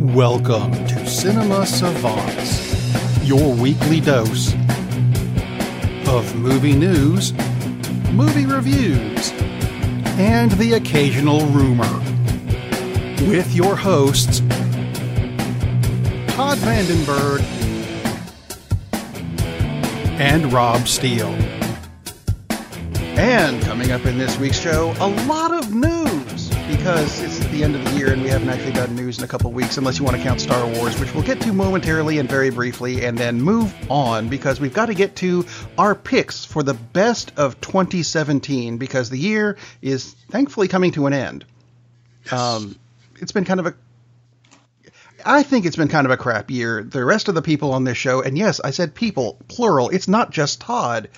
Welcome to Cinema Savants, your weekly dose of movie news, movie reviews, and the occasional rumor. With your hosts, Todd Vandenberg and Rob Steele. And coming up in this week's show, a lot of news because it's the end of the year and we haven't actually done news in a couple weeks, unless you want to count Star Wars, which we'll get to momentarily and very briefly, and then move on because we've got to get to our picks for the best of 2017 because the year is thankfully coming to an end. Um, it's been kind of a I think it's been kind of a crap year. The rest of the people on this show, and yes, I said people, plural. It's not just Todd.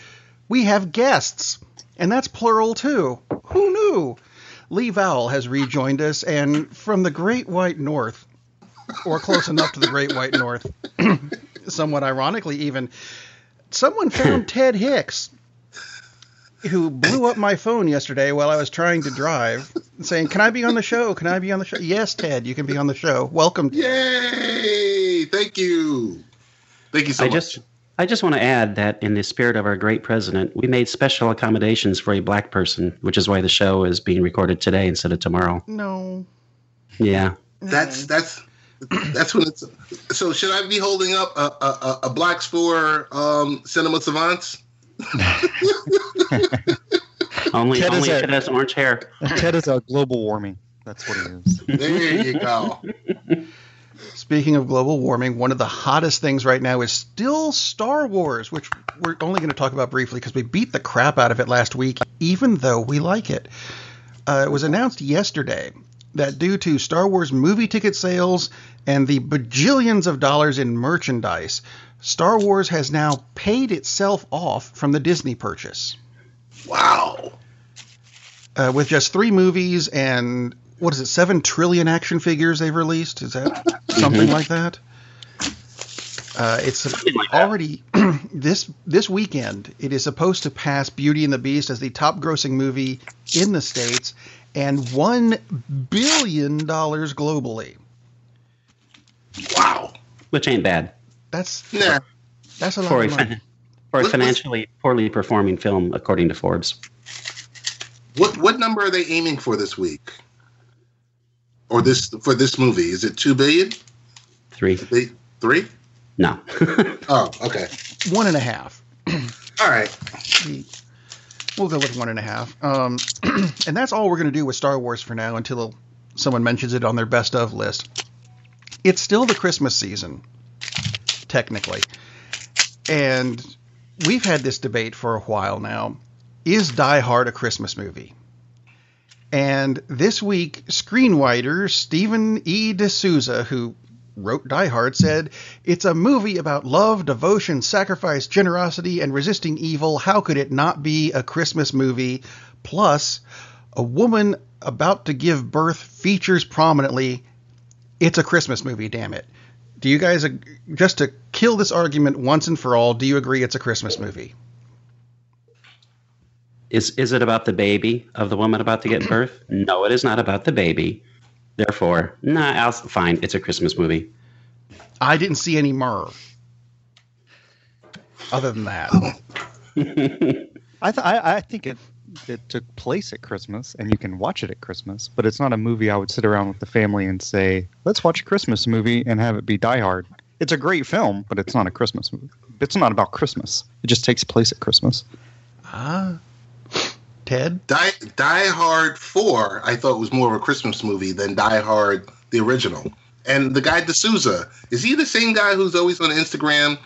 We have guests, and that's plural too. Who knew? Lee Vowell has rejoined us, and from the Great White North, or close enough to the Great White North, somewhat ironically, even, someone found Ted Hicks who blew up my phone yesterday while I was trying to drive, saying, "Can I be on the show? Can I be on the show?" Yes, Ted, you can be on the show. Welcome. Yay! Thank you. Thank you so I much. just I just want to add that in the spirit of our great president, we made special accommodations for a black person, which is why the show is being recorded today instead of tomorrow. No. Yeah. That's that's that's when it's. So should I be holding up a a, a, a blacks for um, cinema savants? Only Ted only a- it has orange hair. Ted is a global warming. That's what he is. There you go. Speaking of global warming, one of the hottest things right now is still Star Wars, which we're only going to talk about briefly because we beat the crap out of it last week, even though we like it. Uh, it was announced yesterday that due to Star Wars movie ticket sales and the bajillions of dollars in merchandise, Star Wars has now paid itself off from the Disney purchase. Wow. Uh, with just three movies and what is it, seven trillion action figures they've released? Is that something like that? Uh, it's like that. already this this weekend. It is supposed to pass Beauty and the Beast as the top grossing movie in the states and one billion dollars globally. Wow. Which ain't bad That's Nah. that's a lot for a of money. fin- for a financially poorly performing film, according to Forbes. What what number are they aiming for this week? Or this for this movie? Is it two billion? Three. They, three? No. Oh, okay. One and a half. All right. We'll go with one and a half. Um, and that's all we're going to do with Star Wars for now until someone mentions it on their best of list. It's still the Christmas season, technically. And we've had this debate for a while now. Is Die Hard a Christmas movie? And this week, screenwriter Stephen E. D'Souza, who wrote Die Hard, said, It's a movie about love, devotion, sacrifice, generosity, and resisting evil. How could it not be a Christmas movie? Plus, a woman about to give birth features prominently. It's a Christmas movie, damn it. Do you guys, just to kill this argument once and for all, do you agree it's a Christmas movie? Is is it about the baby of the woman about to get birth? No, it is not about the baby. Therefore, nah, I'll, fine. It's a Christmas movie. I didn't see any myrrh. Other than that, I, th- I I think it it took place at Christmas, and you can watch it at Christmas. But it's not a movie I would sit around with the family and say, "Let's watch a Christmas movie" and have it be Die Hard. It's a great film, but it's not a Christmas movie. It's not about Christmas. It just takes place at Christmas. ah, Ted. Die Die Hard Four, I thought was more of a Christmas movie than Die Hard the original. And the guy D'Souza, is he the same guy who's always on Instagram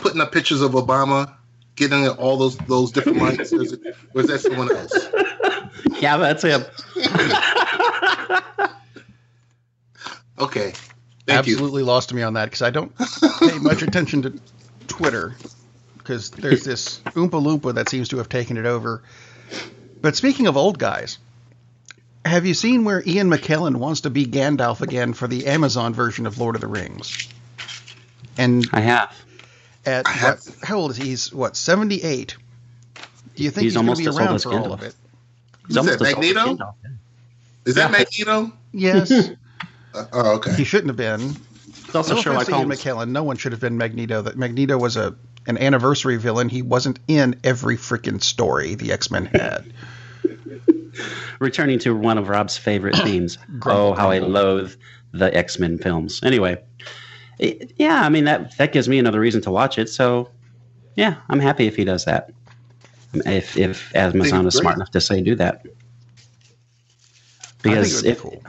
putting up pictures of Obama, getting all those those different lines, or is, it, or is that someone else? Yeah, that's him. Okay. Thank you. Absolutely lost me on that because I don't pay much attention to Twitter because there's this Oompa Loompa that seems to have taken it over. But speaking of old guys, have you seen where Ian McKellen wants to be Gandalf again for the Amazon version of Lord of the Rings? And I have. at I have- what, how old is he? He's what, 78? Do you think He's he's, going to almost be around as for all of Gandalf. it? He's Who's that, almost as old as Magneto? Gandalf. Is that Yeah. Magneto? Yes, Uh, oh, okay. he shouldn't have been. It's also no Sherlock offense Ian McKellen, no one should have been Magneto. That Magneto was a an anniversary villain. He wasn't in every freaking story the X Men had. Returning to one of Rob's favorite themes. oh, how I loathe the X Men films. Anyway, it- yeah, I mean that that gives me another reason to watch it. So, yeah, I'm happy if he does that. If if Amazon is smart enough to say do that, I think it because be if cool.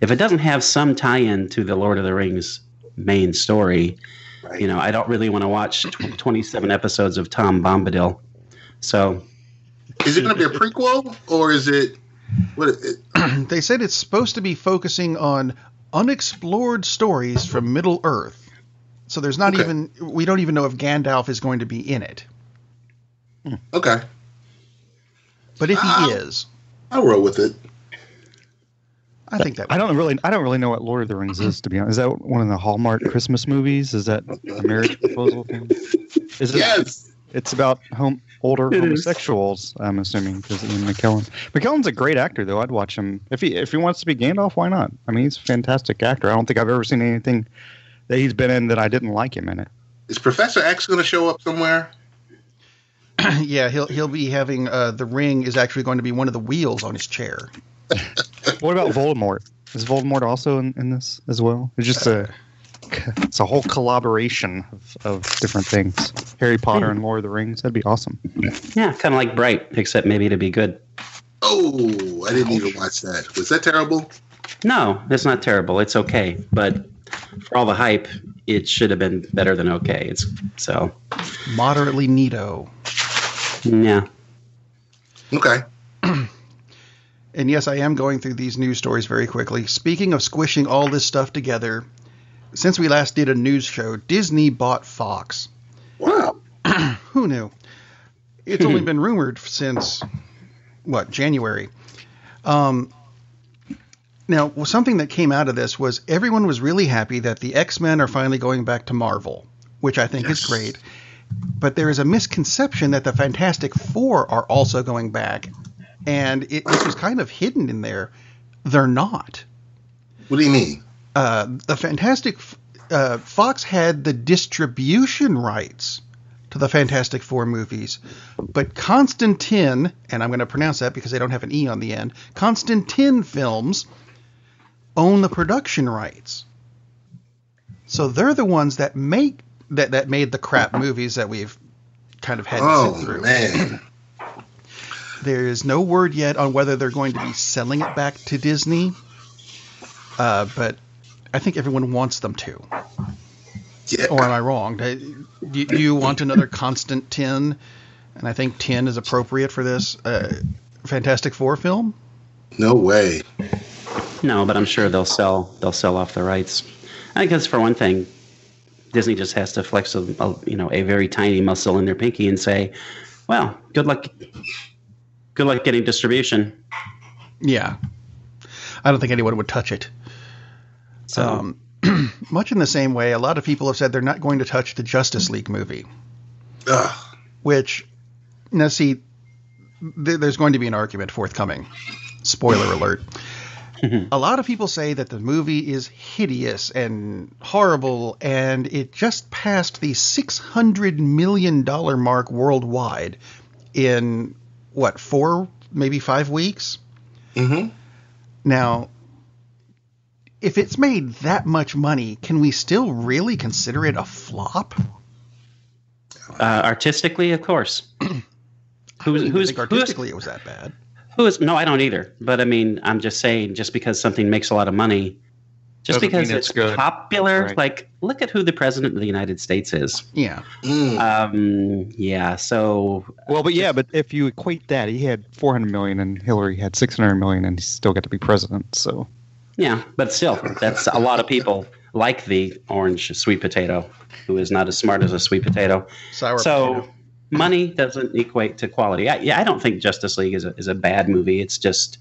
if it doesn't have some tie-in to the Lord of the Rings main story, Right. you know, I don't really want to watch tw- 27 episodes of Tom Bombadil. So, Is it going to be a prequel or is it? What? It, They said it's supposed to be focusing on unexplored stories from Middle Earth. So there's not Okay. even we don't even know if Gandalf is going to be in it. okay, But if he Ah. is, I'll roll with it. I think that I don't really, I don't really know what Lord of the Rings is to be honest. Is that one of the Hallmark Christmas movies? Is that a marriage proposal thing? Is it? Yes. It's about home older It is. homosexuals. I'm assuming because Ian McKellen. McKellen's a great actor, though. I'd watch him if he if he wants to be Gandalf. Why not? I mean, he's a fantastic actor. I don't think I've ever seen anything that he's been in that I didn't like him in it. Is Professor X going to show up somewhere? yeah, he'll he'll be having uh, the ring is actually going to be one of the wheels on his chair. What about Voldemort? Is Voldemort also in, in this as well? It's just a it's a whole collaboration of, of different things. Harry Potter and hmm. Lord of the Rings. That'd be awesome. yeah, kind of like Bright, except maybe to be good. Oh, I didn't even watch that. Was that terrible? No, it's not terrible. It's okay, but for all the hype, it should have been better than okay. It's so Moderately neato. yeah. Okay. And yes, I am going through these news stories very quickly. Speaking of squishing all this stuff together, since we last did a news show, Disney bought Fox. Wow. Who knew? It's only been rumored since what January. Um, now, something that came out of this was everyone was really happy that the X Men are finally going back to Marvel, which I think is great. But there is a misconception that the Fantastic Four are also going back, and it, this was kind of hidden in there. They're not What do you mean? uh, the Fantastic uh, Fox had the distribution rights to the Fantastic Four movies, but Constantin, and I'm going to pronounce that because they don't have an e on the end. Constantin Films own the production rights, so they're the ones that make that that made the crap movies that we've kind of had to Oh sit through. man. There is no word yet on whether they're going to be selling it back to Disney, uh, but I think everyone wants them to. Yeah. Or am I wrong? Do, do you want another constant 10? And I think 10 is appropriate for this uh, Fantastic Four film. No way. No, but I'm sure they'll sell they'll sell off the rights. I guess for one thing, Disney just has to flex a, a you know a very tiny muscle in their pinky and say, "Well, good luck, good luck getting distribution." Yeah. I don't think anyone would touch it. So Um, much in the same way, a lot of people have said they're not going to touch the Justice League movie. Ugh. which now see th- there's going to be an argument forthcoming spoiler alert a lot of people say that the movie is hideous and horrible and it just passed the 600 million dollar mark worldwide in what four maybe five weeks Mhm. now if it's made that much money can we still really consider it a flop uh, artistically, of course. Who's don't who's think who's artistically it was that bad who is? No, I don't either. But I mean, I'm just saying, just because something makes a lot of money, just Doesn't because it's, it's good. popular, Right. like look at who the president of the United States is. yeah Mm. Um, yeah. So Well, but yeah, but if you equate that, he had 400 million and Hillary had 600 million, and he still got to be president. So Yeah, but still, that's a lot of people like the orange sweet potato, who is not as smart as a sweet potato. Sour so potato. money doesn't equate to quality. I, yeah, I don't think Justice League is a, is a bad movie. It's just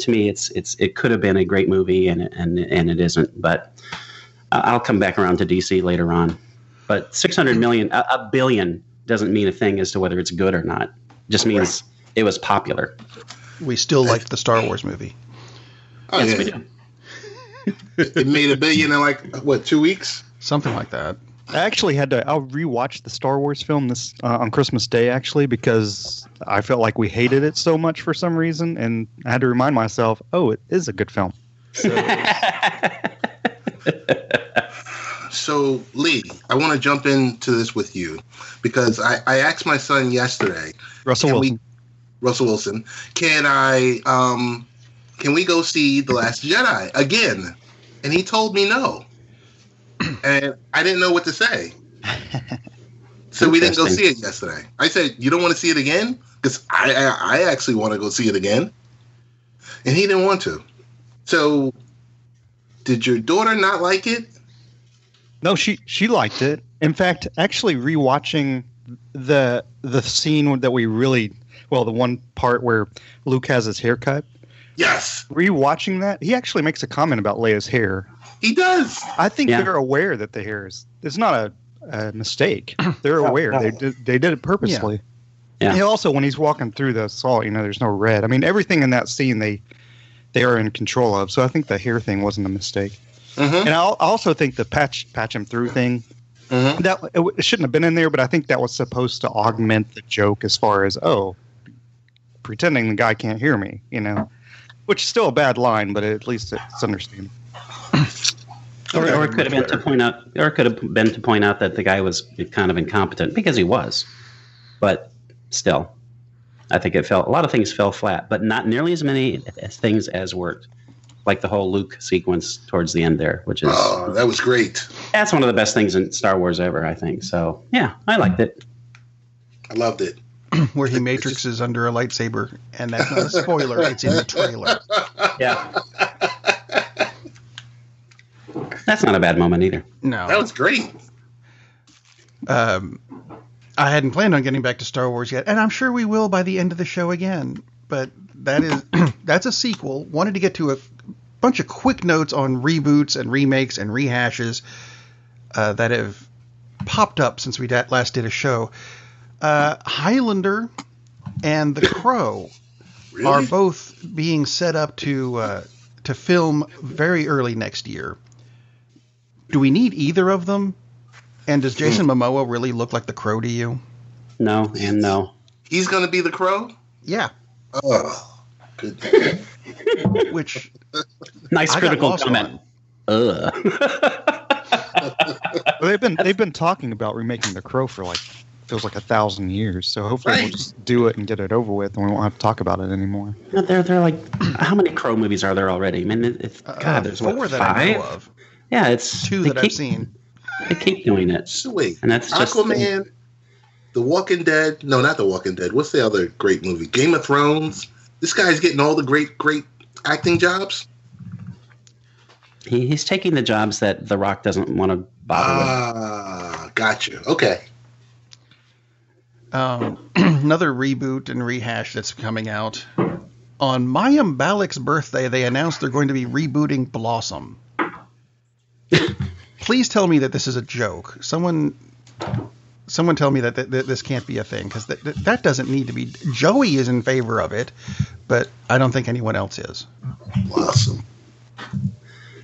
to me, it's it's it could have been a great movie, and and and it isn't. But I- I'll come back around to DC later on. But six hundred million, a, a billion, doesn't mean a thing as to whether it's good or not. It Just means it was popular. We still liked the Star Wars movie. Oh, yes, yeah. we do. It made a billion in like what two weeks? Something like that. I actually had to. I'll rewatch the Star Wars film this uh, on Christmas Day actually because I felt like we hated it so much for some reason, and I had to remind myself, oh, it is a good film. So Lee, I want to jump into this with you because I, I asked my son yesterday, Russell Can we- Wilson. Russell Wilson, can I um can we go see The Last Jedi again? And he told me no. And I didn't know what to say. So we didn't go see it yesterday. I said, "You don't want to see it again?" Because I, I I actually want to go see it again, and he didn't want to. So, did your daughter not like it? No, she she liked it. In fact, actually rewatching the the scene that we really well, the one part where Luke has his haircut. Yes, Rewatching that, he actually makes a comment about Leia's hair. He does. I think Yeah. they're aware that the hair is. It's not a, a mistake. They're aware. They did. They did it purposely. Yeah. And also, when he's walking through the salt, you know, there's no red. I mean, everything in that scene they they are in control of. So I think the hair thing wasn't a mistake. hmm And I also think the patch patch him through thing hmm that it, w- it shouldn't have been in there, but I think that was supposed to augment the joke as far as oh, pretending the guy can't hear me, you know, which is still a bad line, but at least it's understandable. Or, or it could have been to point out, or it could have been to point out that the guy was kind of incompetent because he was. But still, I think it fell. A lot of things fell flat, but not nearly as many as things as worked. Like the whole Luke sequence towards the end there, which is Oh, that was great. that's one of the best things in Star Wars ever. I think so. Yeah, I liked it. I loved it. Where he matrixes under a lightsaber, and that's not a spoiler. it's in the trailer. Yeah, that's not a bad moment either. No, That was great. um, I hadn't planned on getting back to Star Wars yet, and I'm sure we will by the end of the show again. But that is that's a sequel. Wanted to get to a bunch of quick notes on reboots and remakes and rehashes uh, that have popped up since we da- last did a show. Uh, Highlander and The Crow Really? are both being set up to uh, to film very early next year. Do we need either of them? And does Jason Momoa really look like the Crow to you? No and no. He's gonna be the crow. Yeah, Oh, good. which Nice I critical comment. Ugh. Well, they've been they've been talking about remaking The Crow for like feels like a thousand years. So hopefully we'll just do it and get it over with, and we won't have to talk about it anymore. No, they're they're like how many Crow movies are there already? I mean, it, it's uh, God, there's four what that five? I know of, Yeah, it's two that keep, I've seen. They keep doing it, So wait, and that's just Aquaman, The Walking Dead. No, not The Walking Dead. What's the other great movie? Game of Thrones. This guy's getting all the great, great acting jobs. He, he's taking the jobs that The Rock doesn't want to bother with. Ah, got you. Okay. Um, another reboot and rehash that's coming out. On Mayim Bialik's birthday, they announced they're going to be rebooting Blossom. Please tell me that this is a joke. Someone, someone tell me that, th- that this can't be a thing because that, that that doesn't need to be. Joey is in favor of it, but I don't think anyone else is. Blossom.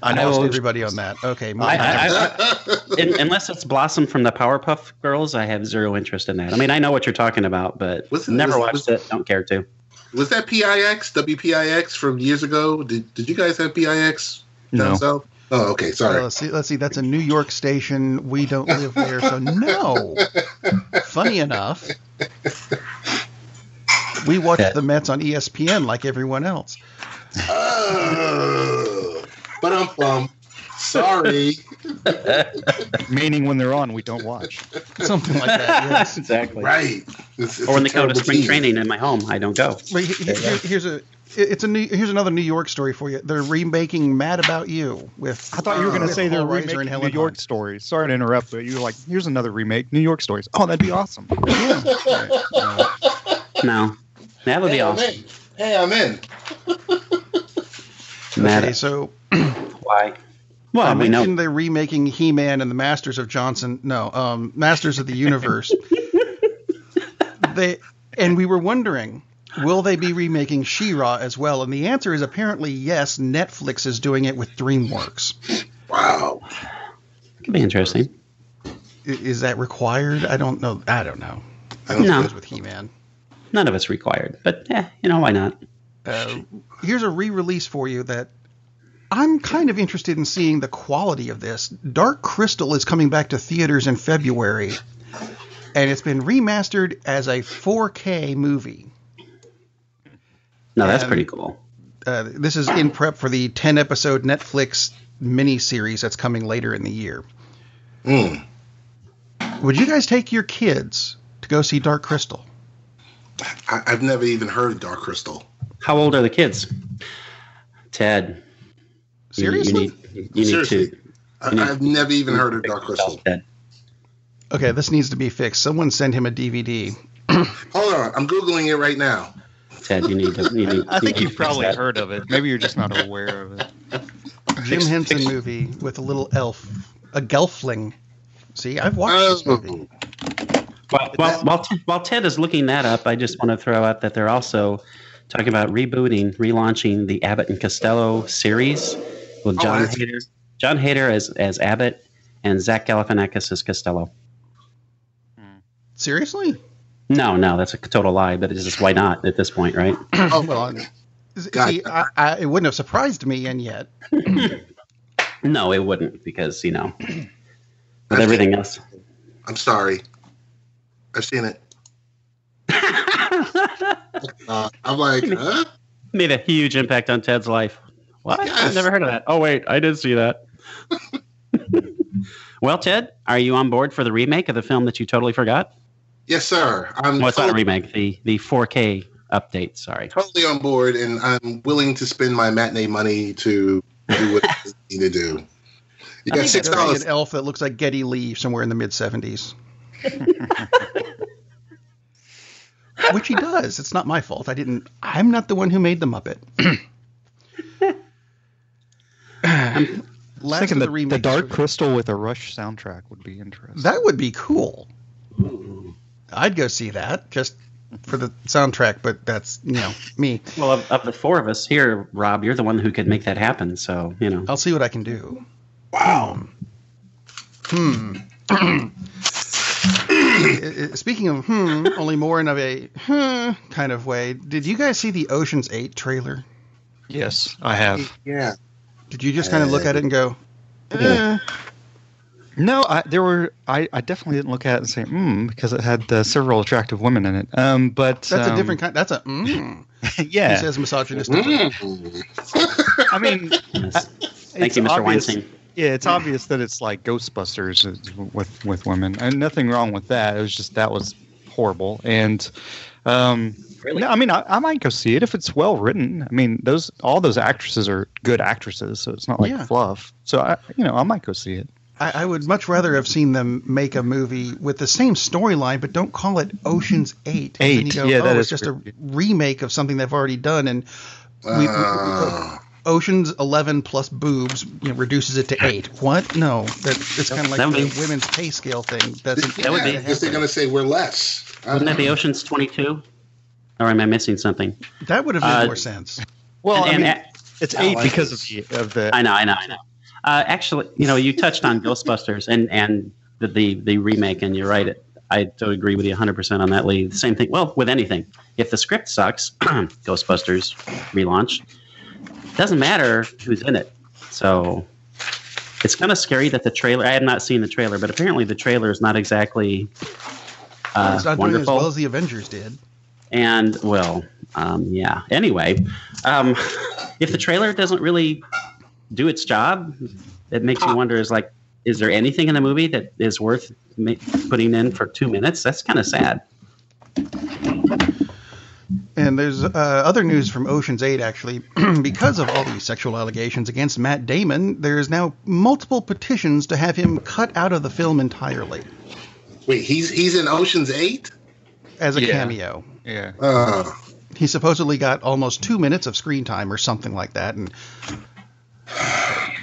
I I lost will- everybody on that. Okay, I, I, I, un- unless it's Blossom from the Powerpuff Girls, I have zero interest in that. I mean, I know what you're talking about, but Was it- never was- watched was- it. Don't care to. Was that PIX, WPIX from years ago? Did Did you guys have PIX down No. south? Oh, okay. Uh, Sorry. let's see. Let's see. That's a New York station. We don't live there, so no. Funny enough, we watch Yeah. the Mets on ESPN like everyone else. Oh, but I'm um, sorry. Meaning when they're on, we don't watch. Something like that. Yes. exactly. right. It's- it's Or when a they go to spring team. training in my home, I don't go. Wait, he- he- here- here's a it- it's a new. Here's another New York story for you. They're remaking Mad About You with. I thought you were going to with say they're Paul Reiser remaking and New York Hunt. stories. Sorry to interrupt, but you were like, here's another remake, New York stories. Oh, that'd be awesome. No, that would be hey, I'm awesome. Hey, I'm in. Mad Okay, so why? Well, I we know. mentioned they're remaking He-Man and the Masters of Johnson. No, um, Masters of the Universe. they and we were wondering, will they be remaking She-Ra as well? And the answer is apparently yes. Netflix is doing it with DreamWorks. Wow. Could be interesting. Is that required? I don't know. I don't know. I I don't don't know No. with He-Man. None of it's required, but yeah, you know why not? Uh, here's a re-release for you that I'm kind of interested in seeing the quality of this. Dark Crystal is coming back to theaters in February, and it's been remastered as a 4K movie. No, that's And- pretty cool. Uh, this is in prep for the 10 episode Netflix miniseries that's coming later in the year. Mm. Would you guys take your kids to go see Dark Crystal? I, I've never even heard of Dark Crystal. How old are the kids? Ted. you- Seriously? You, need, you need Seriously. to. I, You need- I've never even heard of Dark Crystal. Ted. Okay, this needs to be fixed. Someone send him a DVD. Hold on, I'm googling it right now. Ted, you need to. You need, I think you you've probably that. heard of it. Maybe you're just not aware of it. Jim Henson movie with a little elf, a gelfling. See, I've watched this oh. movie. Oh, Well, well, while, Ted, while Ted is looking that up, I just want to throw out that they're also talking about rebooting, relaunching the Abbott and Costello series with Oh, John that's- Hader, John Hader as as Abbott and Zach Galifianakis as Costello. Seriously? No, no, that's a total lie. But it's just why not at this point, right? oh, Well, I'm- see, I, I, it wouldn't have surprised me, and yet No, it wouldn't because you know with everything else. I'm sorry. I've seen it. Uh, I'm like, huh? Made a huge impact on Ted's life. What? I've never heard of that. Oh wait, I did see that. well, Ted, are you on board for the remake of the film that you totally forgot? Yes, sir. I'm Well, it's not a totally, remake. The the 4K update. Sorry. totally on board, and I'm willing to spend my matinee money to do what I need to do. You I got six dollars. an elf that looks like Geddy Lee somewhere in the mid '70s. Which he does. It's not my fault. I didn't. I'm not the one who made the Muppet. Last thinking the, the the Dark Crystal with a Rush soundtrack would be interesting. That would be cool. I'd go see that just for the soundtrack, but that's you know me. Well, of, of the four of us here, Rob, you're the one who could make that happen. So you know. I'll see what I can do. Wow. Hmm. Speaking of hmm, only more in of a hmm kind of way. Did you guys see the Ocean's Eight trailer? yes, I have. Yeah. Did you just kind of look at it and go, eh, No, I, there were. I, I definitely didn't look at it and say, hmm, because it had uh, several attractive women in it. Um, but that's a um, different kind. That's a mm. He yeah, says misogynistic. Mm. I mean, Yes. Thank you, Mr. obvious- Weinstein. Yeah, it's obvious that it's like Ghostbusters with with women, and nothing wrong with that. It was just that was horrible, and um, Really? no, I mean, I, I might go see it if it's well written. I mean, those all those actresses are good actresses, so it's not like Yeah. fluff. So I, you know, I might go see it. I, I would much rather have seen them make a movie with the same storyline, but don't call it Ocean's Eight. And then Eight, you go, yeah, oh, that it's is just weird. a remake of something they've already done, and we, we- Uh, Ocean's Eleven plus boobs you know, reduces it to eight. What? No, that it's kind of like the be- women's pay scale thing. Doesn't That would yeah, be- because they're going to say we're less. Wouldn't that be Ocean's 22? Or am I missing something? that would have made Uh, more sense. Well, And- I mean, and- it's I eight because of the of the. I know, I know, I know. Uh, actually, you know, you touched on Ghostbusters and and the the, the remake, and you're right. It, I do agree with you 100 percent on that. Lee. The same thing. Well, with anything, if the script sucks, Ghostbusters relaunch doesn't matter who's in it. So it's kind of scary that the trailer. I have not seen the trailer, but apparently the trailer is not exactly uh, it's not doing as well as the Avengers did. And well, um, yeah. Anyway, um, if the trailer doesn't really do its job, it makes you wonder: is like, is there anything in the movie that is worth ma- putting in for two minutes? That's kind of sad. And and there's uh, other news from Ocean's 8, actually. because of all these sexual allegations against Matt Damon, there's now multiple petitions to have him cut out of the film entirely Wait, he's he's in Ocean's Eight. as a Yeah. cameo. Yeah. Uh, He supposedly got almost two minutes of screen time or something like that, and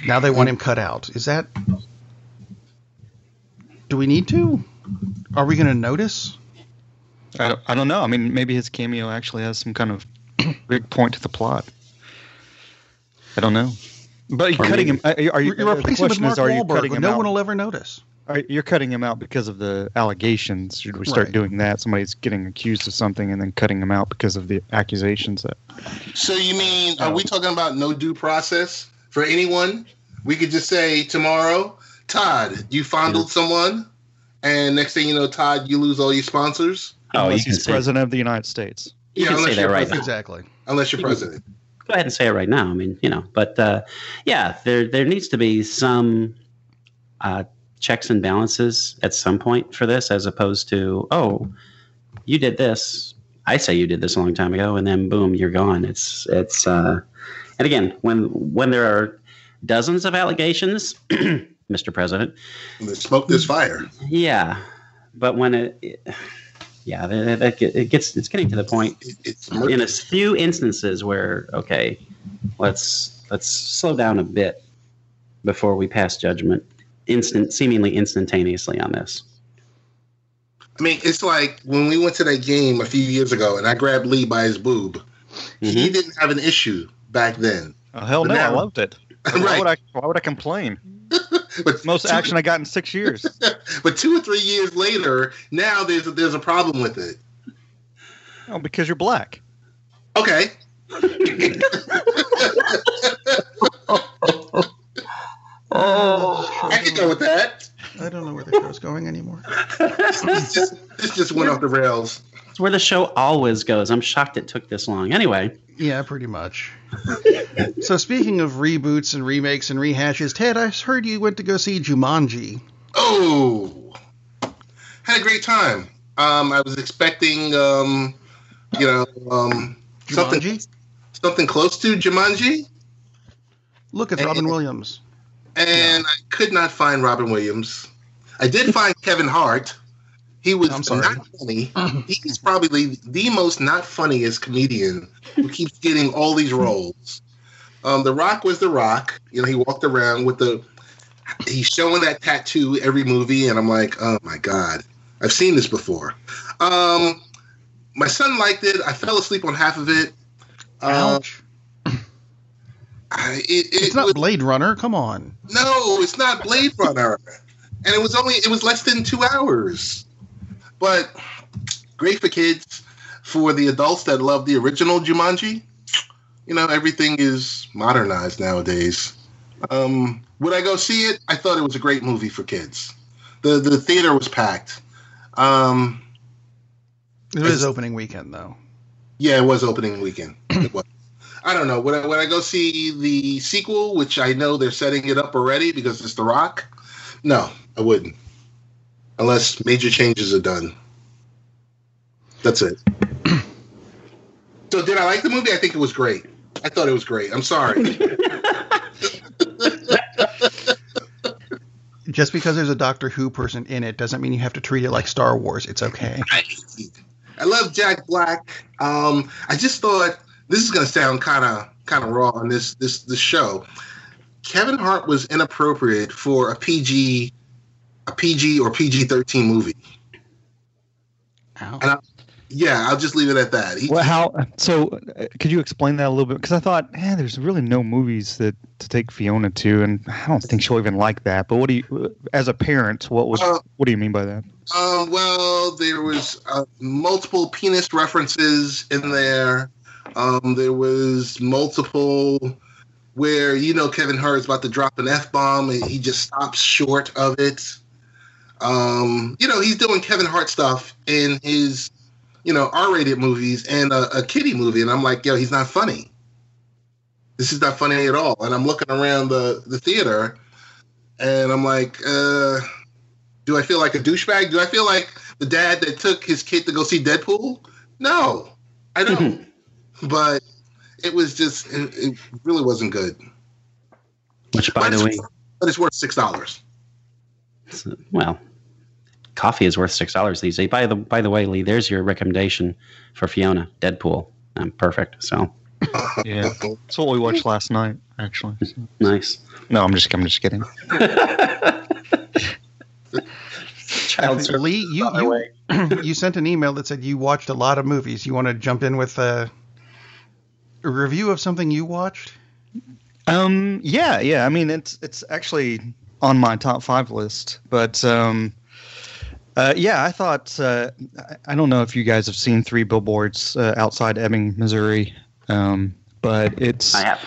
now they want him cut out. Is that. Do we need to? Are we going to notice? I don't, I don't know. I mean, maybe his cameo actually has some kind of big point to the plot. I don't know. But you're Or cutting him. Are you? Are you You're replacing him with Mark is, are Wahlberg. cutting him No out? one will ever notice. You're cutting him out because of the allegations. Should we start Right. doing that? Somebody's getting accused of something and then cutting him out because of the accusations that. so you mean are we talking about no due process for anyone? We could just say tomorrow, Todd, you fondled someone, and next thing you know, Todd, you lose all your sponsors. Oh, unless you can he's say, president of the United States. you can say unless that you're right now. president. Exactly. Unless you're You president. Go ahead and say it right now. I mean, you know, but uh, yeah, there there needs to be some uh, checks and balances at some point for this, as opposed to oh, you did this. I say you did this a long time ago, and then boom, you're gone. It's it's uh, and again when when there are dozens of allegations, Mr. President, there's smoke, this fire. yeah, but when it, it yeah, that, it gets it's getting to the point it's in a few instances where okay, let's let's slow down a bit before we pass judgment instant seemingly instantaneously on this. I mean, it's like when we went to that game a few years ago, and I grabbed Lee by his boob. He Mhm. didn't have an issue back then. Oh, hell But no! I loved it. Why would I? Why would I complain? But Most two, action I got in six years. But two or three years later, now there's a, there's a problem with it. Oh, because you're black. Okay. Oh, I could go with that. I don't know where the show's going anymore. This just, this just went off the rails. It's where the show always goes. I'm shocked it took this long. Anyway, Yeah, pretty much. so speaking of reboots and remakes and rehashes, Ted, I heard you went to go see Jumanji. Oh, had a great time. Um, I was expecting, um, you know, um, something something close to Jumanji, Look, it's Robin Williams. and I could not find Robin Williams. I did find Kevin Hart. He was I'm sorry. not funny. He's probably the most not funniest comedian who keeps getting all these roles. Um, the Rock was The Rock. You know, he walked around with the. He's showing that tattoo every movie, and I'm like, oh my god, I've seen this before. Um, my son liked it. I fell asleep on half of it. Um, Ouch. I, it, it it's not was- Blade Runner. Come on. no, it's not Blade Runner. and it was only it was less than two hours. But great for kids. For the adults that love the original Jumanji, you know, everything is modernized nowadays. Um, would I go see it? I thought it was a great movie for kids. The the theater was packed. Um, It was opening weekend, though. yeah, it was opening weekend. It was. I don't know. Would I, would I go see the sequel, which I know they're setting it up already because it's The Rock? No, I wouldn't. Unless major changes are done. That's it. so, did I like the movie? I think it was great. I thought it was great. I'm sorry. Just because there's a Doctor Who person in it doesn't mean you have to treat it like Star Wars. It's okay. I, I love Jack Black. Um, I just thought this is going to sound kind of kind of raw on this this this show. Kevin Hart was inappropriate for a PG a PG or PG thirteen movie. Ow. And I, yeah, I'll just leave it at that. He, Well, how? So, uh, could you explain that a little bit? Because I thought, man, there's really no movies that to take Fiona to, and I don't think she'll even like that. But what do you, as a parent, what was, Uh, what do you mean by that? Um, well, there was uh, multiple penis references in there. Um, there was multiple where you know Kevin Hart is about to drop an f bomb and he just stops short of it. Um, you know, he's doing Kevin Hart stuff in his, you know, R-rated movies and a, a kiddie movie, and I'm like, yo, he's not funny. This is not funny at all. And I'm looking around the the theater, and I'm like, uh. Do I feel like a douchebag? Do I feel like the dad that took his kid to go see Deadpool? No, I don't. but it was just it, it really wasn't good. Which, by But the way, but it's worth six dollars. it's- well, coffee is worth six dollars these days. By the by the way, Lee, there's your recommendation for Fiona Deadpool. Um, perfect. So Yeah, that's what we watched last night, actually. nice. No, I'm just I'm just kidding. Child service Lee, you you, you sent an email that said you watched a lot of movies. You want to jump in with a, a review of something you watched? Um, yeah, yeah. I mean, it's it's actually on my top five list, but um, uh, yeah, I thought uh, I- don't know if you guys have seen Three Billboards uh, outside Ebbing, Missouri, um, but it's I have.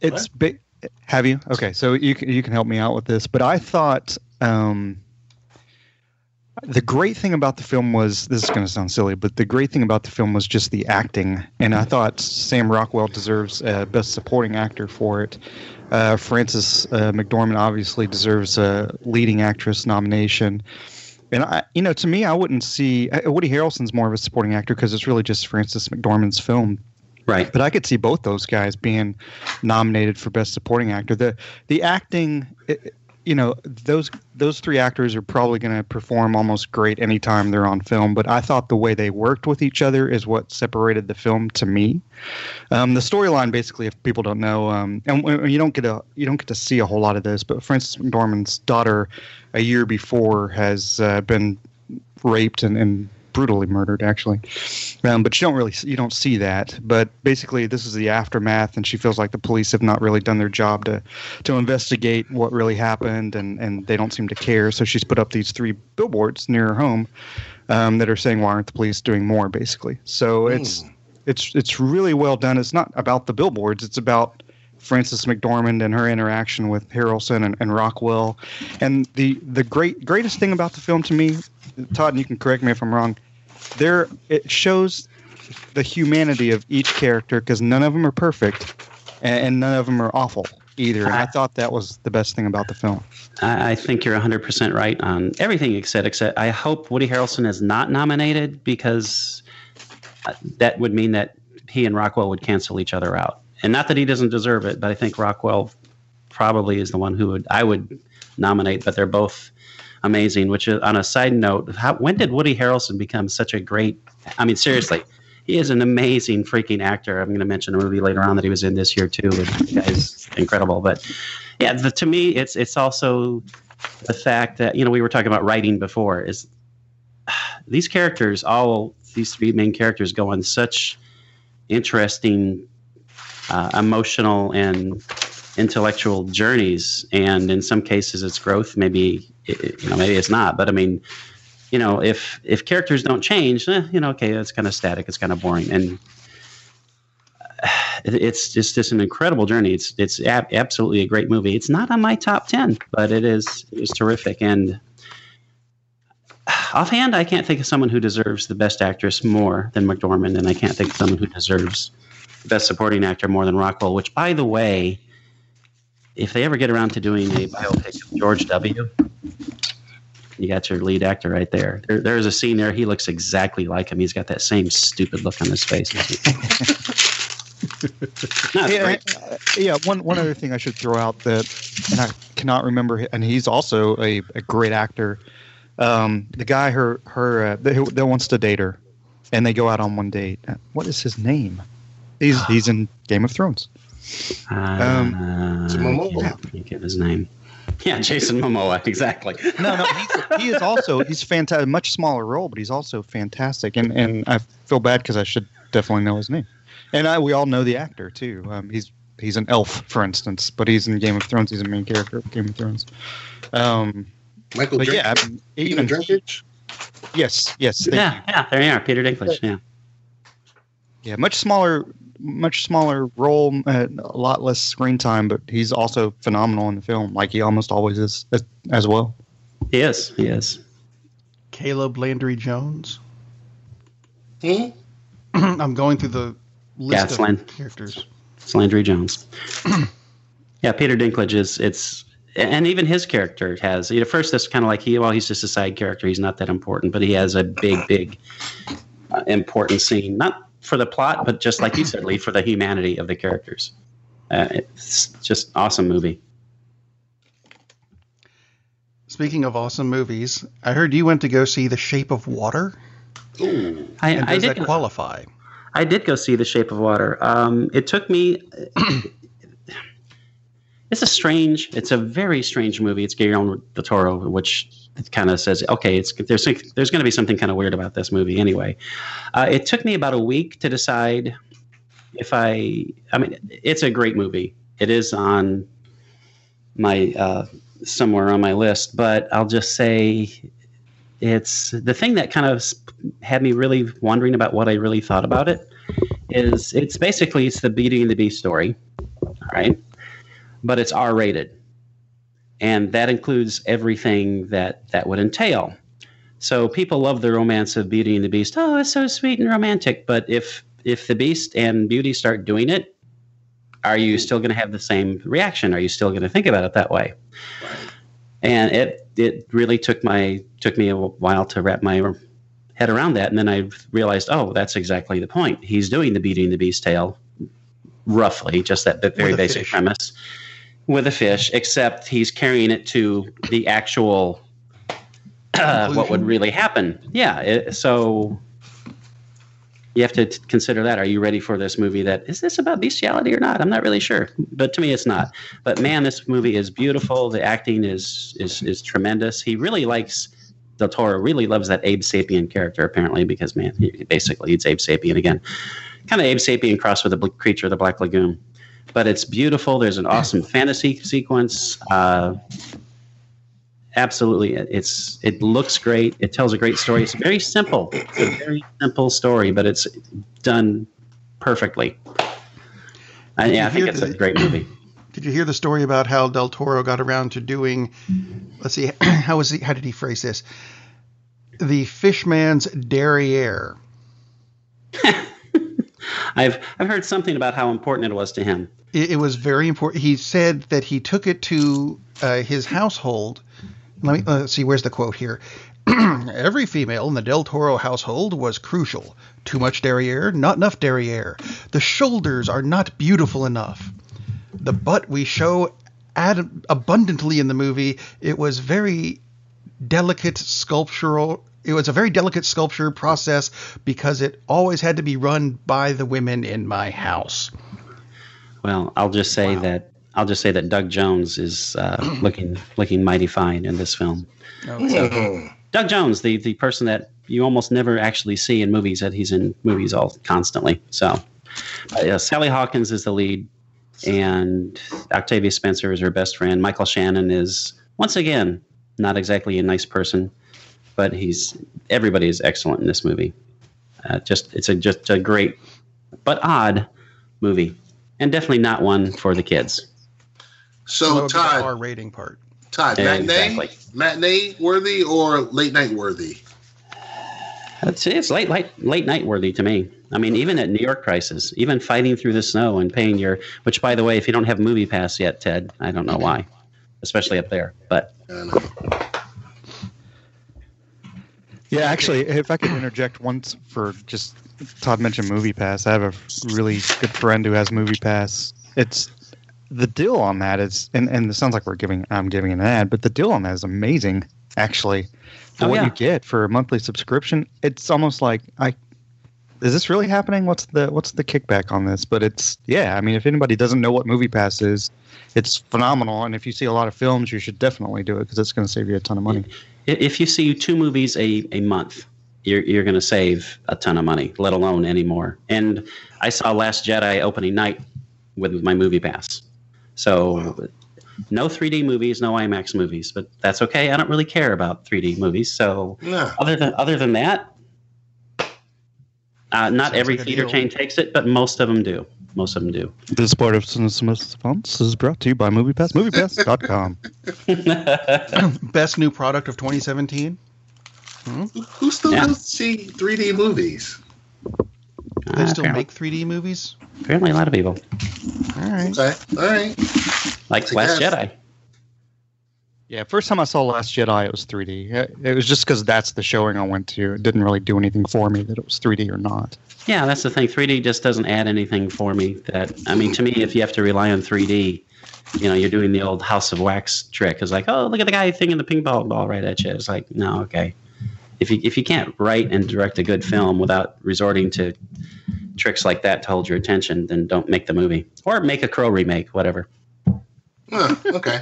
it's big. Have you? Okay, so you can you can help me out with this, but I thought um, the great thing about the film was this is going to sound silly, but the great thing about the film was just the acting, and I thought Sam Rockwell deserves uh, best supporting actor for it. Uh, Frances uh, McDormand obviously deserves a leading actress nomination. And I, you know, to me, I wouldn't see uh, Woody Harrelson's more of a supporting actor because it's really just Frances McDormand's film Right. but I could see both those guys being nominated for best supporting actor. The the acting, it- you know, those those three actors are probably going to perform almost great anytime they're on film. But I thought the way they worked with each other is what separated the film to me. Um, the storyline, basically, if people don't know, um, and you don't get a you don't get to see a whole lot of this, but Frances McDormand's daughter, a year before, has uh, been raped and, and brutally murdered, actually. Um, but you don't really you don't see that. But basically, this is the aftermath, and she feels like the police have not really done their job to to investigate what really happened, and and they don't seem to care. So she's put up these three billboards near her home um, that are saying, "Why aren't the police doing more?" Basically, so it's it's it's really well done. It's not about the billboards; it's about Frances McDormand and her interaction with Harrelson and, and Rockwell. And the the great greatest thing about the film to me, Todd, and you can correct me if I'm wrong, there it shows the humanity of each character because none of them are perfect and, none of them are awful either. And I thought that was the best thing about the film. I, I think you're 100% right on everything you said, except I hope Woody Harrelson is not nominated because uh, that would mean that he and Rockwell would cancel each other out. And not that he doesn't deserve it, but I think Rockwell probably is the one who would I would nominate. But they're both amazing. Which is on a side note, how, when did Woody Harrelson become such a great? I mean, seriously, he is an amazing freaking actor. I'm going to mention a movie later on that he was in this year too. Guy's incredible. But yeah, the, to me, it's it's also the fact that you know we were talking about writing before is these characters all these three main characters go on such interesting uh, emotional and intellectual journeys and in some cases it's growth maybe it, you know maybe it's not but i mean you know if if characters don't change eh, you know okay it's kind of static it's kind of boring and it's just just an incredible journey it's it's ab- absolutely a great movie it's not on my top 10 but it is it was terrific and offhand, I can't think of someone who deserves the best actress more than McDormand, and I can't think of someone who deserves the best supporting actor more than Rockwell. Which, by the way, if they ever get around to doing a biopic of George W., you got your lead actor right there. there. There's a scene there. He looks exactly like him. He's got that same stupid look on his face. No, yeah, uh, yeah. One one other thing I should throw out that, and I cannot remember, and he's also a, a great actor. Um, the guy her her uh, that, that wants to date her, and they go out on one date. What is his name? He's he's in Game of Thrones. Uh, Jason Momoa. yeah, I can't give his name. Yeah, Jason Momoa, exactly. No, no, he's, he is also he's fantastic. Much smaller role, but he's also fantastic. And and I feel bad because I should definitely know his name. And I, we all know the actor too. Um, he's he's an elf, for instance, but he's in Game of Thrones. He's a main character of Game of Thrones. Um, Michael but Drink- yeah, I mean, even even Drinkage. yes, yes, thank Yeah, you. yeah, there you are, Peter Dinklage. Yeah. yeah, much smaller, much smaller role, uh, a lot less screen time, but he's also phenomenal in the film, like he almost always is as, as well. Yes, yes. Caleb Landry Jones. Hmm? I'm going through the list Yeah, of Slan- characters. It's Landry Jones. yeah, Peter Dinklage is. It's and even his character has. You know, first it's kind of like he. Well, he's just a side character. He's not that important, but he has a big, big, uh, important scene. Not for the plot, but just like you said, Lee, for the humanity of the characters. Uh, it's just awesome movie. Speaking of awesome movies, I heard you went to go see The Shape of Water. Ooh. I, And I does did. that qualify? I did go see The Shape of Water. Um, it took me. It's a strange. It's a very strange movie. It's Guillermo del Toro, which kind of says, okay, it's there's there's going to be something kind of weird about this movie anyway. Uh, it took me about a week to decide if I. I mean, it's a great movie. It is on my uh, somewhere on my list, but I'll just say it's the thing that kind of had me really wondering about what I really thought about it is it's basically it's the Beauty and the Beast story, all right, but it's R rated, and that includes everything that that would entail. So people love the romance of Beauty and the Beast. Oh, it's so sweet and romantic. But if if the Beast and Beauty start doing it, are you still going to have the same reaction? Are you still going to think about it that way? And it it really took my took me a while to wrap my head around that, and then I realized, oh, that's exactly the point. He's doing the Beauty and the Beast tale, roughly, just that very basic fish. premise with a fish, except he's carrying it to the actual uh, what would really happen. Yeah, it, so you have to t- consider that. Are you ready for this movie? That is this about bestiality or not? I'm not really sure, but to me, it's not. But man, this movie is beautiful. The acting is is is tremendous. He really likes Del Toro. Really loves that Abe Sapien character apparently because man, he, basically it's Abe Sapien again, kind of Abe Sapien crossed with the bl- creature of the Black Lagoon. But it's beautiful. There's an awesome fantasy sequence. Uh, absolutely, it's it looks great. It tells a great story. It's very simple. It's a very simple story, but it's done perfectly. I, yeah, I think it's a great movie. Did you hear the story about how Del Toro got around to doing? Let's see, how was he? How did he phrase this? The Fishman's derriere. I've I've heard something about how important it was to him. It, it was very important. He said that he took it to uh, his household. Let me let's see. Where's the quote here? Every female in the Del Toro household was crucial. Too much derriere, not enough derriere. The shoulders are not beautiful enough. The butt we show ad- abundantly in the movie. It was very delicate sculptural. It was a very delicate sculpture process because it always had to be run by the women in my house. Well, I'll just say that I'll just say that Doug Jones is uh, looking looking mighty fine in this film. Doug Jones, the the person that you almost never actually see in movies, that he's in movies all constantly. So, uh, yeah, Sally Hawkins is the lead, and Octavia Spencer is her best friend. Michael Shannon is once again not exactly a nice person, but he's everybody is excellent in this movie. Uh, just it's a just a great but odd movie, and definitely not one for the kids. So That would be the Todd, R rating part. Todd, Yeah, matinee, exactly. matinee worthy or late night worthy? It's, it's late, late, late night worthy to me. I mean, even at New York prices, even fighting through the snow and paying your, which by the way, if you don't have Movie Pass yet, Ted, I don't know why, especially up there. But I don't know. Yeah, actually, if I could interject once for just Todd mentioned Movie Pass. I have a really good friend who has Movie Pass. It's the deal on that is, and, and it sounds like we're giving I'm giving an ad, but the deal on that is amazing. Actually, for Oh, what yeah. you get for a monthly subscription, it's almost like I. Is this really happening? What's the what's the kickback on this? But it's yeah. I mean, if anybody doesn't know what Movie Pass is, it's phenomenal. And if you see a lot of films, you should definitely do it because it's going to save you a ton of money. If you see two movies a, a month, you're, you're going to save a ton of money, let alone any more. And I saw Last Jedi opening night with my Movie Pass. So no 3D movies, no IMAX movies, but that's okay. I don't really care about 3D movies. So No. other than other than that, uh, not Sounds every theater deal. chain takes it, but most of them do. Most of them do. This part of Cinema Savants is brought to you by MoviePass, MoviePass.com. Best new product of 2017. Who still Yeah. goes see 3D movies? They Uh, still apparently, make 3D movies. apparently a lot of people All right. Okay, all right. like It's a Last. Jedi. Yeah, first time I saw Last Jedi, it was 3D. It, it was just because that's the showing I went to. It didn't really do anything for me that it was 3D or not. Yeah, that's the thing. 3D just doesn't add anything for me. That I mean, to me, if you have to rely on 3D, you know, you're doing the old House of Wax trick. It's like, oh, look at the guy thinking the ping pong ball right at you. It's like, no, okay. If you if you can't write and direct a good film without resorting to tricks like that to hold your attention, then don't make the movie or make a Crow remake, whatever. Huh, okay.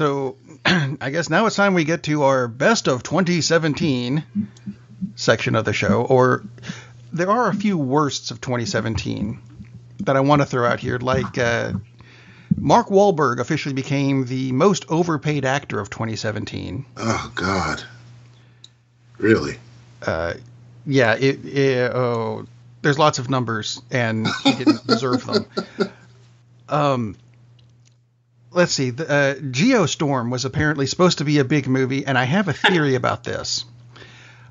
So I guess now it's time we get to our best of 2017 section of the show. Or there are a few worsts of 2017 that I want to throw out here, like. Uh, Mark Wahlberg officially became the most overpaid actor of 2017. Oh God. Really? Uh, yeah, it, it, oh, there's lots of numbers, and he didn't deserve them. Um, let's see. The, uh, Geostorm was apparently supposed to be a big movie, and I have a theory about this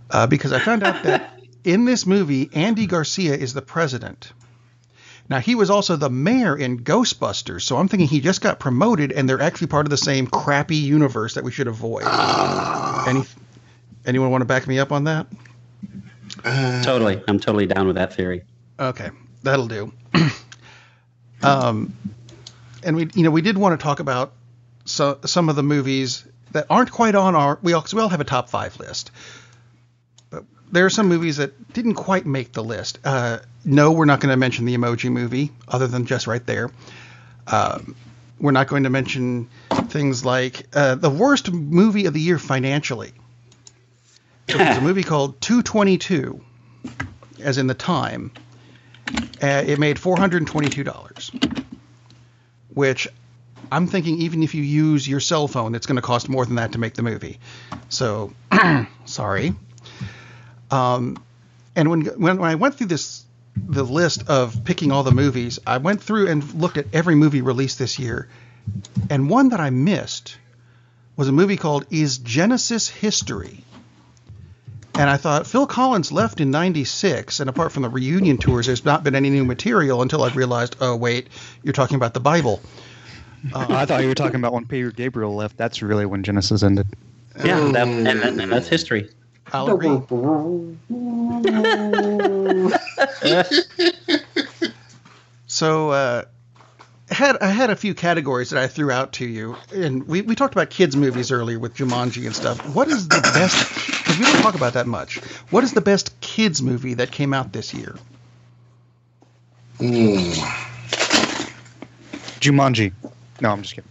uh, because I found out that in this movie, Andy Garcia is the president. Now he was also the mayor in Ghostbusters, so I'm thinking he just got promoted, and they're actually part of the same crappy universe that we should avoid. Any, anyone want to back me up on that? Totally, I'm totally down with that theory. Okay, that'll do. um, and we, you know, we did want to talk about so, some of the movies that aren't quite on our. We all, we all have a top five list, but there are some movies that didn't quite make the list. Uh, no, we're not going to mention the Emoji Movie, other than just right there. Um, we're not going to mention things like uh, the worst movie of the year financially. So there's a movie called 222, as in the time. Uh, it made $422, which I'm thinking even if you use your cell phone, it's going to cost more than that to make the movie. So, sorry. Um, and when, when when I went through this the list of picking all the movies, I went through and looked at every movie released this year, and one that I missed was a movie called Is Genesis History? And I thought Phil Collins left in '96, and apart from the reunion tours, there's not been any new material until I realized, oh wait, you're talking about the Bible. I thought you were talking about when Peter Gabriel left. That's really when Genesis ended. Yeah, that, and, that, and that's history. I'll agree. So uh, I had I had a few categories that I threw out to you, and we, we talked about kids movies earlier with Jumanji and stuff. What is the best? Because we don't talk about that much. What is the best kids movie that came out this year? Hmm. Jumanji. No, I'm just kidding.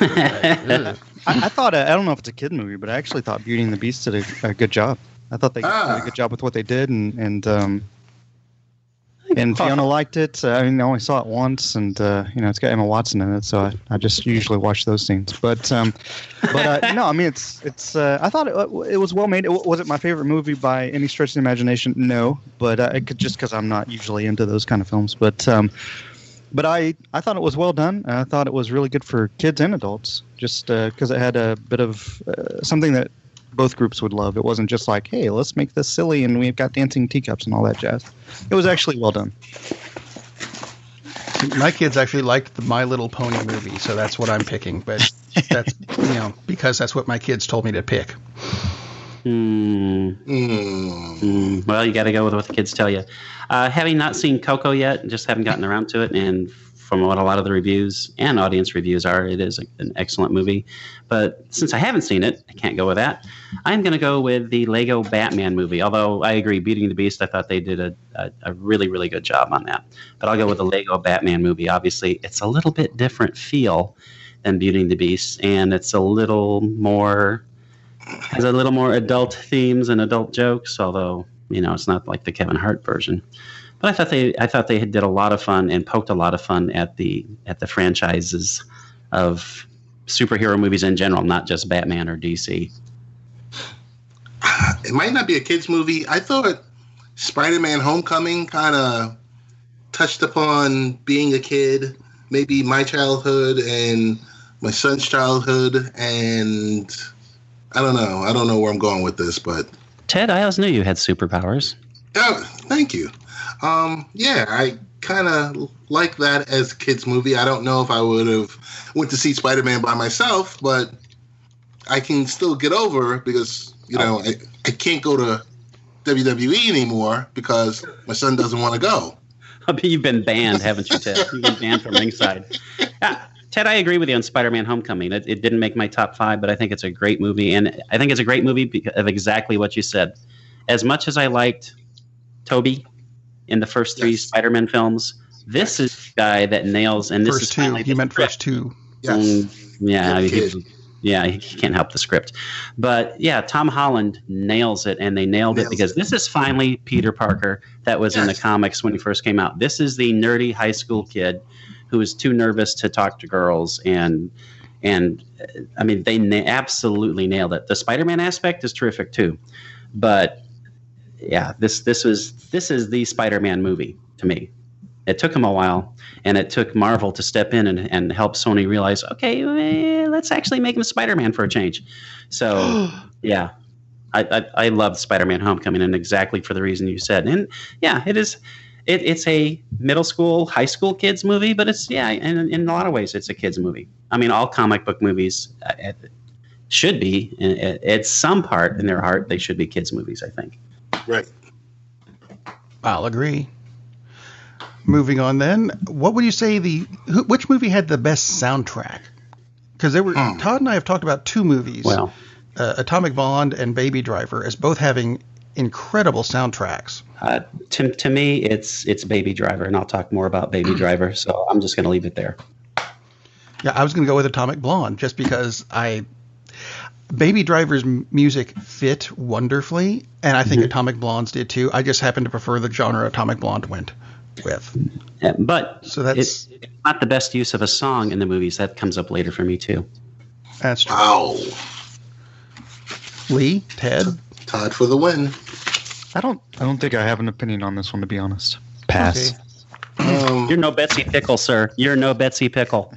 I, I thought uh, I don't know if it's a kid movie, but I actually thought Beauty and the Beast did a, a good job. I thought they Ah. did a good job with what they did, and and um, and Fiona liked it. Uh, I mean, I only saw it once, and uh, you know, it's got Emma Watson in it, so I, I just usually watch those scenes. But um, but uh, no, I mean, it's it's. Uh, I thought it, it was well made. It, was it my favorite movie by any stretch of the imagination? No, but uh, it could just because I'm not usually into those kind of films. But um, but I, I thought it was well done. I thought it was really good for kids and adults, just because it had a bit of uh, something that both groups would love. It wasn't just like, hey, let's make this silly and we've got dancing teacups and all that jazz. It was actually well done. My kids actually liked the My Little Pony movie, so that's what I'm picking. But that's you know because that's what my kids told me to pick. Hmm. Hmm. Mm, well, you got to go with what the kids tell you. Uh, having not seen Coco yet, just haven't gotten around to it, and from what a lot of the reviews and audience reviews are, it is an excellent movie. But since I haven't seen it, I can't go with that. I'm going to go with the Lego Batman movie. Although I agree, Beating the Beast, I thought they did a, a, a really, really good job on that. But I'll go with the Lego Batman movie. Obviously, it's a little bit different feel than Beauty and the Beast, and it's a little more has a little more adult themes and adult jokes, although you know it's not like the Kevin Hart version. But I thought they I thought they did a lot of fun and poked a lot of fun at the at the franchises of superhero movies in general, not just Batman or DC. It might not be a kids movie. I thought Spider-Man: Homecoming kind of touched upon being a kid, maybe my childhood and my son's childhood, and I don't know. I don't know where I'm going with this, but Ted, I always knew you had superpowers. Oh, thank you. Um, yeah, I kind of like that as a kids movie. I don't know if I would have went to see Spider Man by myself, but I can still get over because you know I, I can't go to WWE anymore because my son doesn't want to go. You've been banned, haven't you, Ted? You've been banned from ringside. Yeah, Ted, I agree with you on Spider-Man: Homecoming. It, it, didn't make my top five, but I think it's a great movie, and I think it's a great movie because of exactly what you said. As much as I liked Tobey in the first three yes. Spider-Man films, this is the guy that nails. And this first is two. He meant script. first two. Yes. Mm, yeah. He, yeah, he can't help the script. But yeah, Tom Holland nails it, and they nailed nails it because it. this is finally Peter Parker that was yes. in the comics when he first came out. This is the nerdy high school kid who is too nervous to talk to girls, and and I mean they na- absolutely nailed it. The Spider-Man aspect is terrific too, but yeah, this this was this is the Spider-Man movie to me. It took him a while, and it took Marvel to step in and, and help Sony realize, okay, eh, let's actually make him a Spider-Man for a change. So, yeah, I, I, I loved Spider-Man: Homecoming, and exactly for the reason you said. And yeah, it is. It, it's a middle school, high school kids movie, but it's yeah, in, in a lot of ways, it's a kids movie. I mean, all comic book movies uh, should be, at some part in their heart, they should be kids movies. I think. Right. I'll agree. Moving on, then, what would you say the which movie had the best soundtrack? Because there were hmm. Todd and I have talked about two movies, well, uh, Atomic Blonde and Baby Driver, as both having incredible soundtracks. Uh, to, to me, it's it's Baby Driver, and I'll talk more about Baby Driver. So I'm just going to leave it there. Yeah, I was going to go with Atomic Blonde just because I Baby Driver's music fit wonderfully, and I think mm-hmm. Atomic Blonde's did too. I just happen to prefer the genre Atomic Blonde went with. Yeah, but so that's it's not the best use of a song in the movies. That comes up later for me too. That's true. Wow. Lee, Ted, Todd for the win. I don't. I don't think I have an opinion on this one to be honest. Pass. Okay. Um, You're no Betsy Pickle, sir. You're no Betsy Pickle.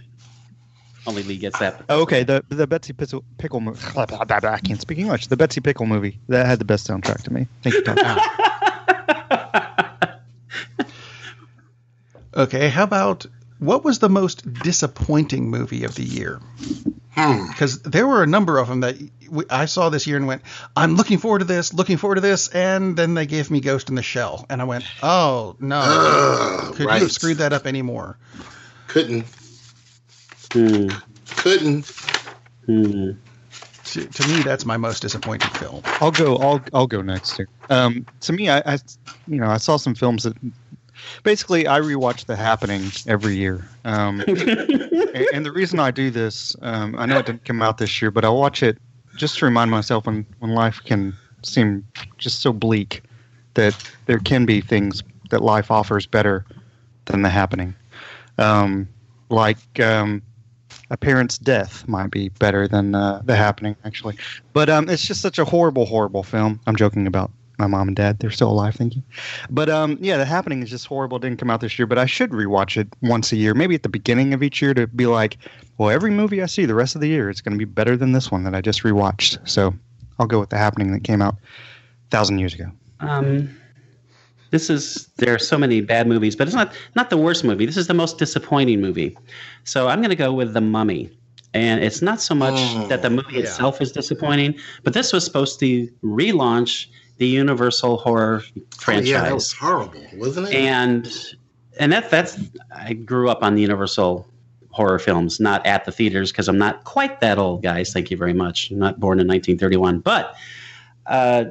Only Lee gets that. Okay, the the Betsy Pickle, Pickle movie. I can't speak English. The Betsy Pickle movie that had the best soundtrack to me. Thank you, Okay, how about what was the most disappointing movie of the year? Because hmm. there were a number of them that I saw this year and went, I'm looking forward to this, looking forward to this, and then they gave me Ghost in the Shell, and I went, oh no, uh, could right. you have screwed that up anymore? Couldn't. Hmm. Couldn't. Hmm. To, to, me, that's my most disappointing film. I'll go. I'll I'll go next here. Um, to me, I, I, you know I saw some films that basically I rewatch The Happening every year. Um, and, and, the reason I do this, um, I know it didn't come out this year, but I watch it just to remind myself when when life can seem just so bleak that there can be things that life offers better than The Happening. Um, like um, a parent's death might be better than uh, The Happening, actually. But um, it's just such a horrible, horrible film. I'm joking about my mom and dad. They're still alive, thank you. But um, yeah, the happening is just horrible. It didn't come out this year, but I should rewatch it once a year, maybe at the beginning of each year to be like, well, every movie I see the rest of the year it's going to be better than this one that I just rewatched. So I'll go with the happening that came out a thousand years ago. Um, this is there are so many bad movies, but it's not not the worst movie. This is the most disappointing movie. So I'm going to go with The Mummy. And it's not so much oh, that the movie yeah. itself is disappointing, but this was supposed to relaunch the Universal horror franchise. Oh, yeah, that was horrible, wasn't it? And and that that's I grew up on the Universal horror films, not at the theaters because I'm not quite that old, guys. Thank you very much. I'm not born in 1931, but uh,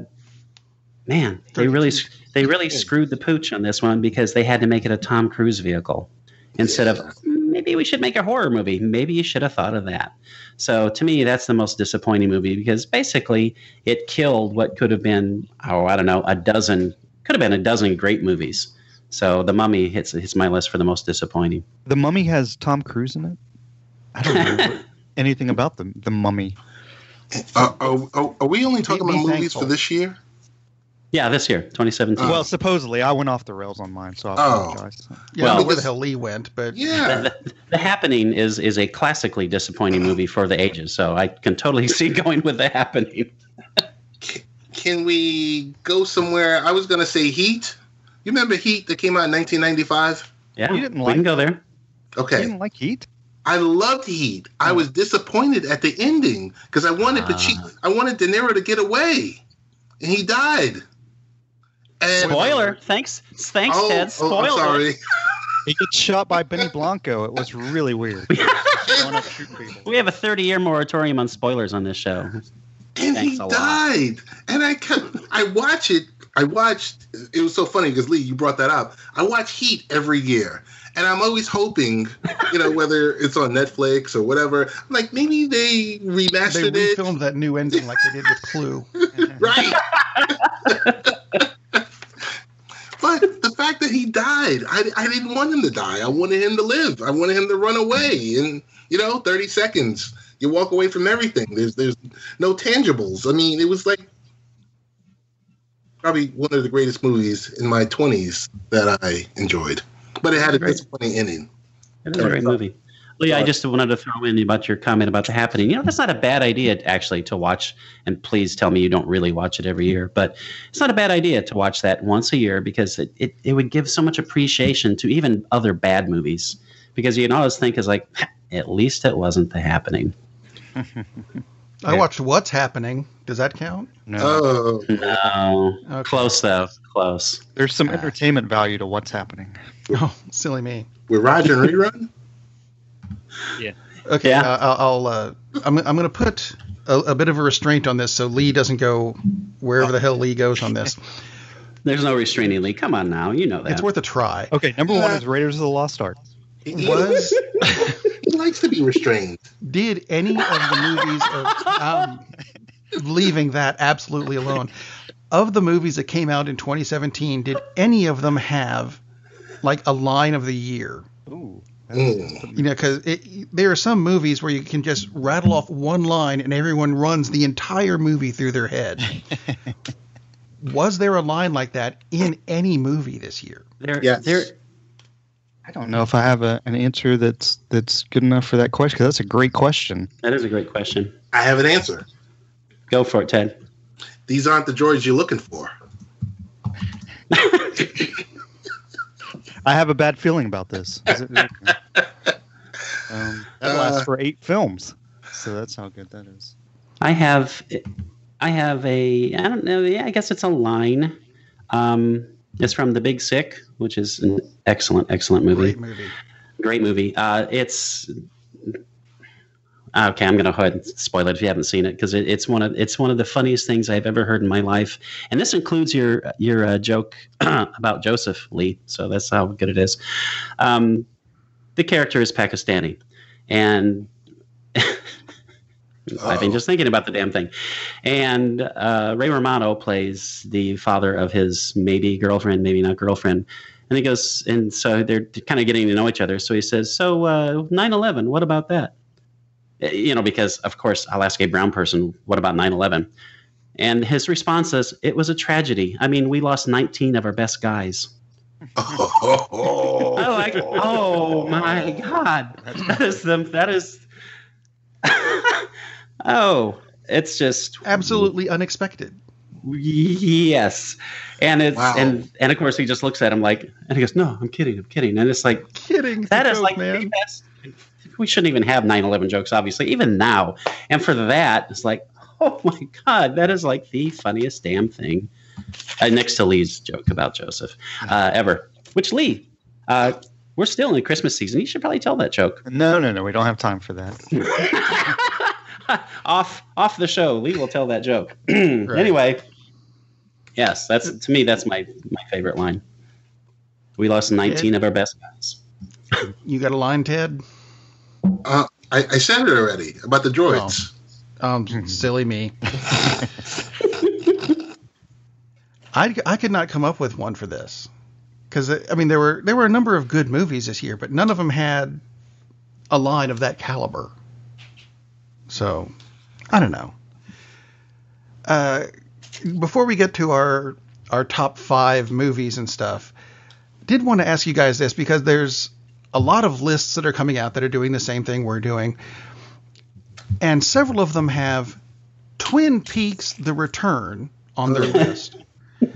man, they really they really screwed the pooch on this one because they had to make it a Tom Cruise vehicle instead of maybe we should make a horror movie. Maybe you should have thought of that. So to me, that's the most disappointing movie because basically it killed what could have been, oh, I don't know, a dozen, could have been a dozen great movies. So The Mummy hits hits my list for the most disappointing. The Mummy has Tom Cruise in it. I don't know anything about the the Mummy. Uh, are, are, we only talking about movies thankful. for this year? Yeah, this year, 2017. well, supposedly I went off the rails on mine, so I oh. apologize. Oh. Yeah, well, where the hell Lee went, but yeah, the, the, the, Happening is is a classically disappointing movie for the ages, so I can totally see going with The Happening. can we go somewhere? I was going to say Heat. You remember Heat that came out in 1995? Yeah, You didn't we like can go there. Okay, you didn't like Heat? I loved Heat. I hmm. was disappointed at the ending because I wanted Pachi- ah. I wanted De Niro to get away, and he died. Um, and Spoiler. Thanks, thanks, Oh, Ted. oh, Spoiler. sorry. He gets shot by Benny Blanco. It was really weird. Going up shooting people. We have a 30-year moratorium on spoilers on this show. and Thanks he died. And I kept, I watch it. I watched. It was so funny because Lee, you brought that up. I watch Heat every year, and I'm always hoping, you know, whether it's on Netflix or whatever. I'm like maybe they They remastered it, refilmed that new ending like they did with Clue. right? But the fact that he died, I, I didn't want him to die. I wanted him to live. I wanted him to run away. And you know, 30 seconds, you walk away from everything. There's there's no tangibles. I mean, it was like probably one of the greatest movies in my 20s that I enjoyed. But it had a Great. disappointing ending. It is a great movie. Lee, I just wanted to throw in about your comment about the happening. You know, that's not a bad idea actually to watch. And please tell me you don't really watch it every year, but it's not a bad idea to watch that once a year because it, it, it would give so much appreciation to even other bad movies. Because you can always think is like, at least it wasn't the happening. I watched What's Happening. Does that count? No. Oh, No, Okay. close though, close. There's some ah. entertainment value to what's happening. Oh, silly me. with Roger and Rerun? Okay, Yeah. uh, I'll. I'll uh, I'm. I'm going to put a, a bit of a restraint on this, so Lee doesn't go wherever the hell Lee goes on this. There's no restraining Lee. Come on now, you know that. It's worth a try. Okay, number one is Raiders of the Lost Ark. He, Was he likes to be restrained. did any of the movies of um, leaving that absolutely alone of the movies that came out in 2017 did any of them have like a line of the year Ooh. Mm. you know because there are some movies where you can just rattle off one line and everyone runs the entire movie through their head was there a line like that in any movie this year There, Yes. there, I don't know if I have a, an answer that's that's good enough for that question because that's a great question. that is a great question. I have an answer. Go for it, Ted. These aren't the droids you're looking for. I have a bad feeling about this. Is it- um, that lasts Uh, for eight films, so that's how good that is. I have, I have a, I don't know. Yeah, I guess it's a line. Um, it's from The Big Sick, which is an excellent, excellent movie. great movie Great movie. Uh, it's okay. I'm going to go ahead and spoil it if you haven't seen it because it, it's one of it's one of the funniest things I've ever heard in my life, and this includes your your uh, joke about Joseph Lee. So that's how good it is. Um, the character is Pakistani, and I've been just thinking about the damn thing. And uh, Ray Romano plays the father of his maybe girlfriend, maybe not girlfriend. And he goes, and so they're kind of getting to know each other. So he says, So uh, 9 11, what about that? Uh, You know, because of course, I'll ask a brown person, What about 9 11? And his response is, It was a tragedy. I mean, we lost 19 of our best guys. Oh, I like, oh my God. That is the, that is, oh, it's just absolutely unexpected Yes, and it's Wow. and and of course he just looks at him like, and he goes, "No, I'm kidding, I'm kidding," and it's like kidding that It's a is joke, like man the best. We shouldn't even have 9/11 jokes, obviously, even now. And for that, it's like, oh my god, that is like the funniest damn thing. Uh, next to Lee's joke about Joseph uh, ever, which Lee, uh, we're still in the Christmas season. You should probably tell that joke. No, no, no. We don't have time for that. off off the show. Lee will tell that joke. Anyway, yes, that's to me that's my my favorite line. We lost 19 of our best guys. you got a line ted uh, I, I said it already about the droids. Um, silly me. I, I could not come up with one for this because I mean there were there were a number of good movies this year, but none of them had a line of that caliber. So I don't know. Uh, before we get to our our top five movies and stuff, did want to ask you guys this because there's a lot of lists that are coming out that are doing the same thing we're doing and several of them have Twin Peaks: The Return on their list.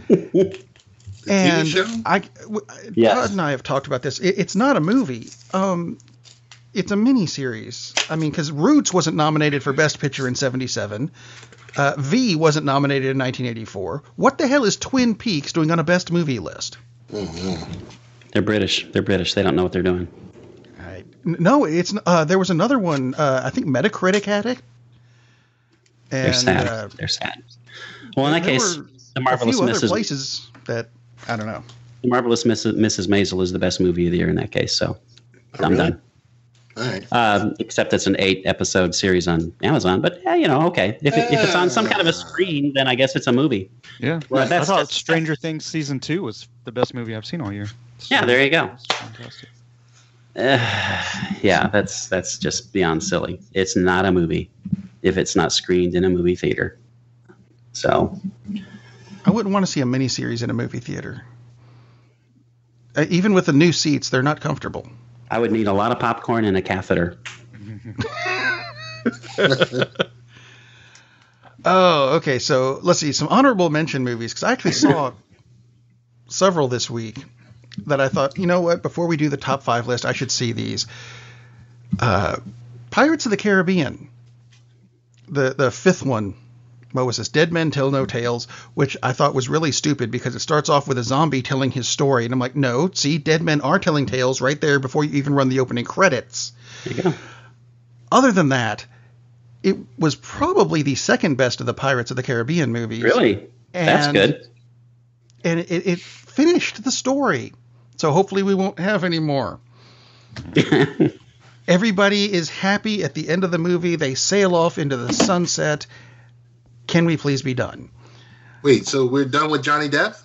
The and TV show? I, w- Yes. Todd and I have talked about this. It, it's not a movie. Um, it's a mini series. I mean, because Roots wasn't nominated for Best Picture in '77. Uh, v wasn't nominated in 1984. What the hell is Twin Peaks doing on a Best Movie list? They're British. They're British. They don't know what they're doing. Right. No, it's uh, there was another one. Uh, I think Metacritic had it. And, They're sad. Uh, they're sad. Well, in that case, were the marvelous a few other Mrs. places that I don't know. The marvelous Mrs. Mrs. Maisel is the best movie of the year in that case. So I'm really? done. All right. Um, except it's an eight episode series on Amazon. But yeah, you know, okay. If, it, if it's on some kind of a screen, then I guess it's a movie. Yeah, Right, I that's thought just- Stranger Things season two was the best movie I've seen all year. Yeah, there you go. Fantastic. Uh, yeah, that's that's just beyond silly. It's not a movie if it's not screened in a movie theater. So I wouldn't want to see a miniseries in a movie theater. Uh, even with the new seats, they're not comfortable. I would need a lot of popcorn and a catheter. Oh, okay. So let's see some honorable mention movies because I actually saw several this week that I thought, you know what? Before we do the top five list, I should see these. Uh, Pirates of the Caribbean, the the fifth one. This? Dead Men Tell No Tales, which I thought was really stupid because it starts off with a zombie telling his story, and I'm like, no, see, dead men are telling tales right there before you even run the opening credits. There you go. Other than that, it was probably the second best of the Pirates of the Caribbean movies. Really? That's good. And it, it finished the story. So hopefully we won't have any more. Everybody is happy at the end of the movie. They sail off into the sunset. Can we please be done? Wait, so we're done with Johnny Depp?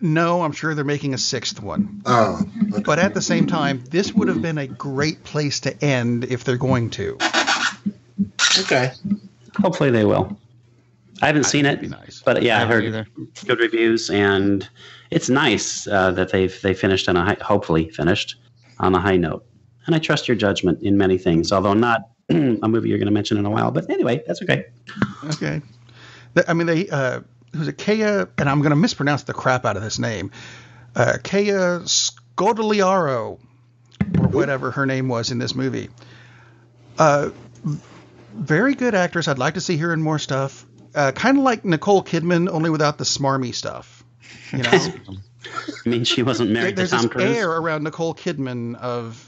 No, I'm sure they're making a sixth one. Oh, okay. But at the same time, this would have been a great place to end if they're going to. okay. Hopefully they will. I haven't seen it, be nice. but yeah, I, haven't heard either. good reviews, and it's nice uh, that they've they finished on a high, hopefully finished on a high note. And I trust your judgment in many things, although not a movie you're going to mention in a while. But anyway, that's okay. Okay. I mean, they uh, who's it? Kaya, and I'm going to mispronounce the crap out of this name. Uh, Kaya Scodelario, or whatever her name was in this movie. Uh, very good actress. I'd like to see her in more stuff. Uh, kind of like Nicole Kidman, only without the smarmy stuff. You know, I mean, she wasn't married to there's Tom this Cruise. air around Nicole Kidman of.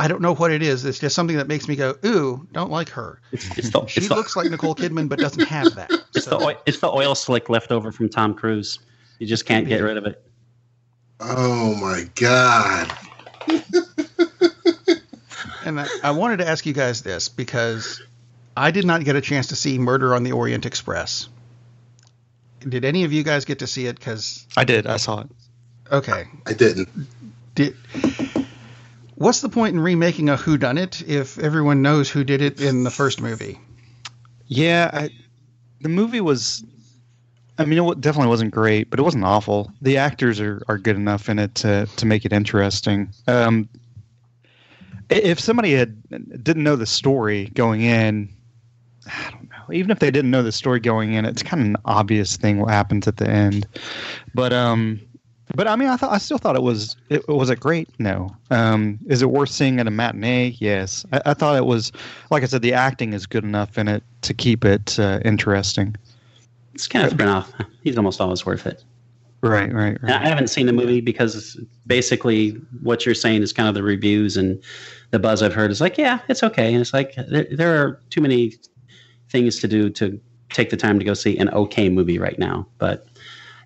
I don't know what it is. It's just something that makes me go, "Ooh, don't like her." It's, it's the, She it's the, looks like Nicole Kidman, but doesn't have that. it's, the oil, it's the oil slick left over from Tom Cruise. You just can't get rid of it. Oh my God. And I, I wanted to ask you guys this because I did not get a chance to see Murder on the Orient Express. Did any of you guys get to see it? Because I did. I saw it. okay, I didn't. did. What's the point in remaking a Who Done It if everyone knows who did it in the first movie? Yeah, I, the movie was. I mean, it definitely wasn't great, but it wasn't awful. The actors are, are good enough in it to to make it interesting. Um, if somebody had didn't know the story going in, I don't know. Even if they didn't know the story going in, it's kind of an obvious thing what happens at the end. But um, but I mean, I thought I still thought it was it was it great? No. Um, is it worth seeing at a matinee? Yes. I, I thought it was like I said, the acting is good enough in it to keep it uh, interesting. It's kind Kenneth Branagh. He's almost always worth it. Right, right, And I haven't seen the movie because basically what you're saying is kind of the reviews and the buzz I've heard is like, yeah, it's okay. And it's like there, there are too many things to do to take the time to go see an okay movie right now. But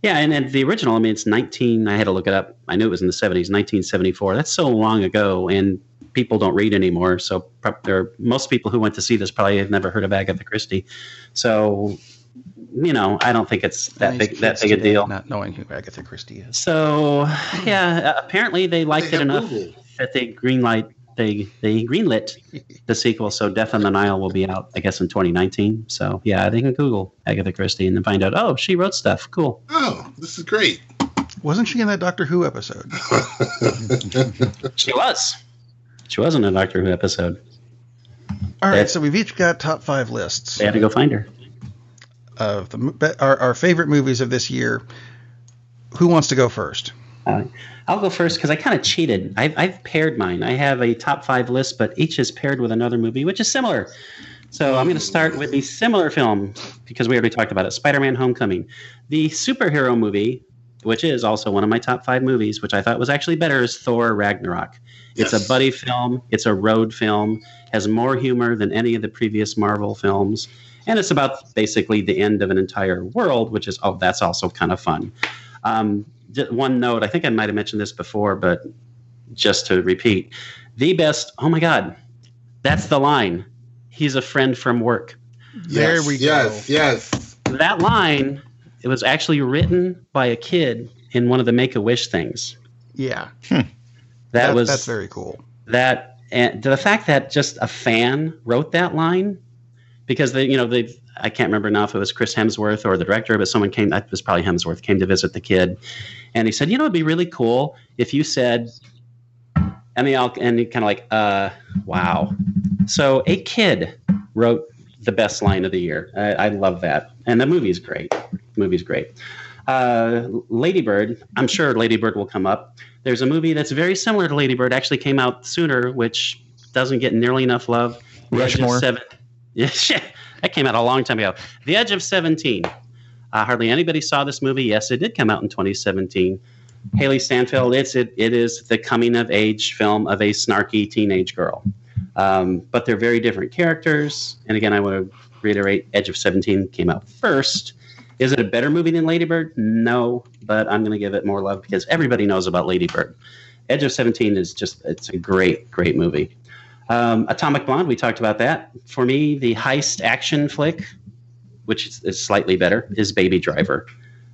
yeah, and, and the original, I mean, it's 19. I had to look it up. I knew it was in the 70s, 1974. That's so long ago, and people don't read anymore. So pro- there are, most people who went to see this probably have never heard of Agatha Christie. So you know, I don't think it's that Nice big that big a deal. Not knowing who Agatha Christie is. So yeah, uh, apparently they liked They it enough Google. that they greenlight they they greenlit the sequel. So Death on the Nile will be out, I guess, in 2019. So yeah, they can Google Agatha Christie and then find out. Oh, she wrote stuff. Cool. Oh, this is great. Wasn't she in that Doctor Who episode? She was. She was in a Doctor Who episode. All right, That- so we've each got top five lists They had to go find her. of the our, our favorite movies of this year. Who wants to go first? Uh, I'll go first because I kind of cheated. I've, I've paired mine. I have a top five list, but each is paired with another movie, which is similar. So I'm going to start with the similar film because we already talked about it Spider Man Homecoming. The superhero movie, which is also one of my top five movies, which I thought was actually better, is Thor Ragnarok. It's Yes. a buddy film, it's a road film, has more humor than any of the previous Marvel films. And it's about basically the end of an entire world, which is, oh, that's also kind of fun. Um, one note, I think I might have mentioned this before, but just to repeat, the best, oh my God, that's the line. He's a friend from work. There we go. Yes, yes. That line, it was actually written by a kid in one of the Make a Wish things. Yeah, hmm. That, that- was that's very cool. that and the fact that just a fan wrote that line because they you know they I can't remember now if it was Chris Hemsworth or the director, but someone came. That was probably Hemsworth came to visit the kid, and he said, "You know, it'd be really cool if you said," and they all and he kind of like, "Uh, wow." So a kid wrote the best line of the year. I, I love that, and the movie's great. The movie's great. Uh, Ladybird. I'm sure Ladybird will come up. There's a movie that's very similar to Ladybird. Actually, came out sooner, which doesn't get nearly enough love. The Edge of Rushmore. Seven. Yeah, shit. that came out a long time ago. The Edge of Seventeen. Uh, hardly anybody saw this movie. Yes, it did come out in 2017. Hailee Steinfeld. It's it, it is the coming of age film of a snarky teenage girl. Um, but they're very different characters. And again, I want to reiterate: Edge of Seventeen came out first. Is it a better movie than Ladybird? No, but I'm going to give it more love because everybody knows about Ladybird. Edge of Seventeen is just it's a great, great movie. Um, Atomic Blonde, we talked about that. For me, the heist action flick, which is, is slightly better, is Baby Driver.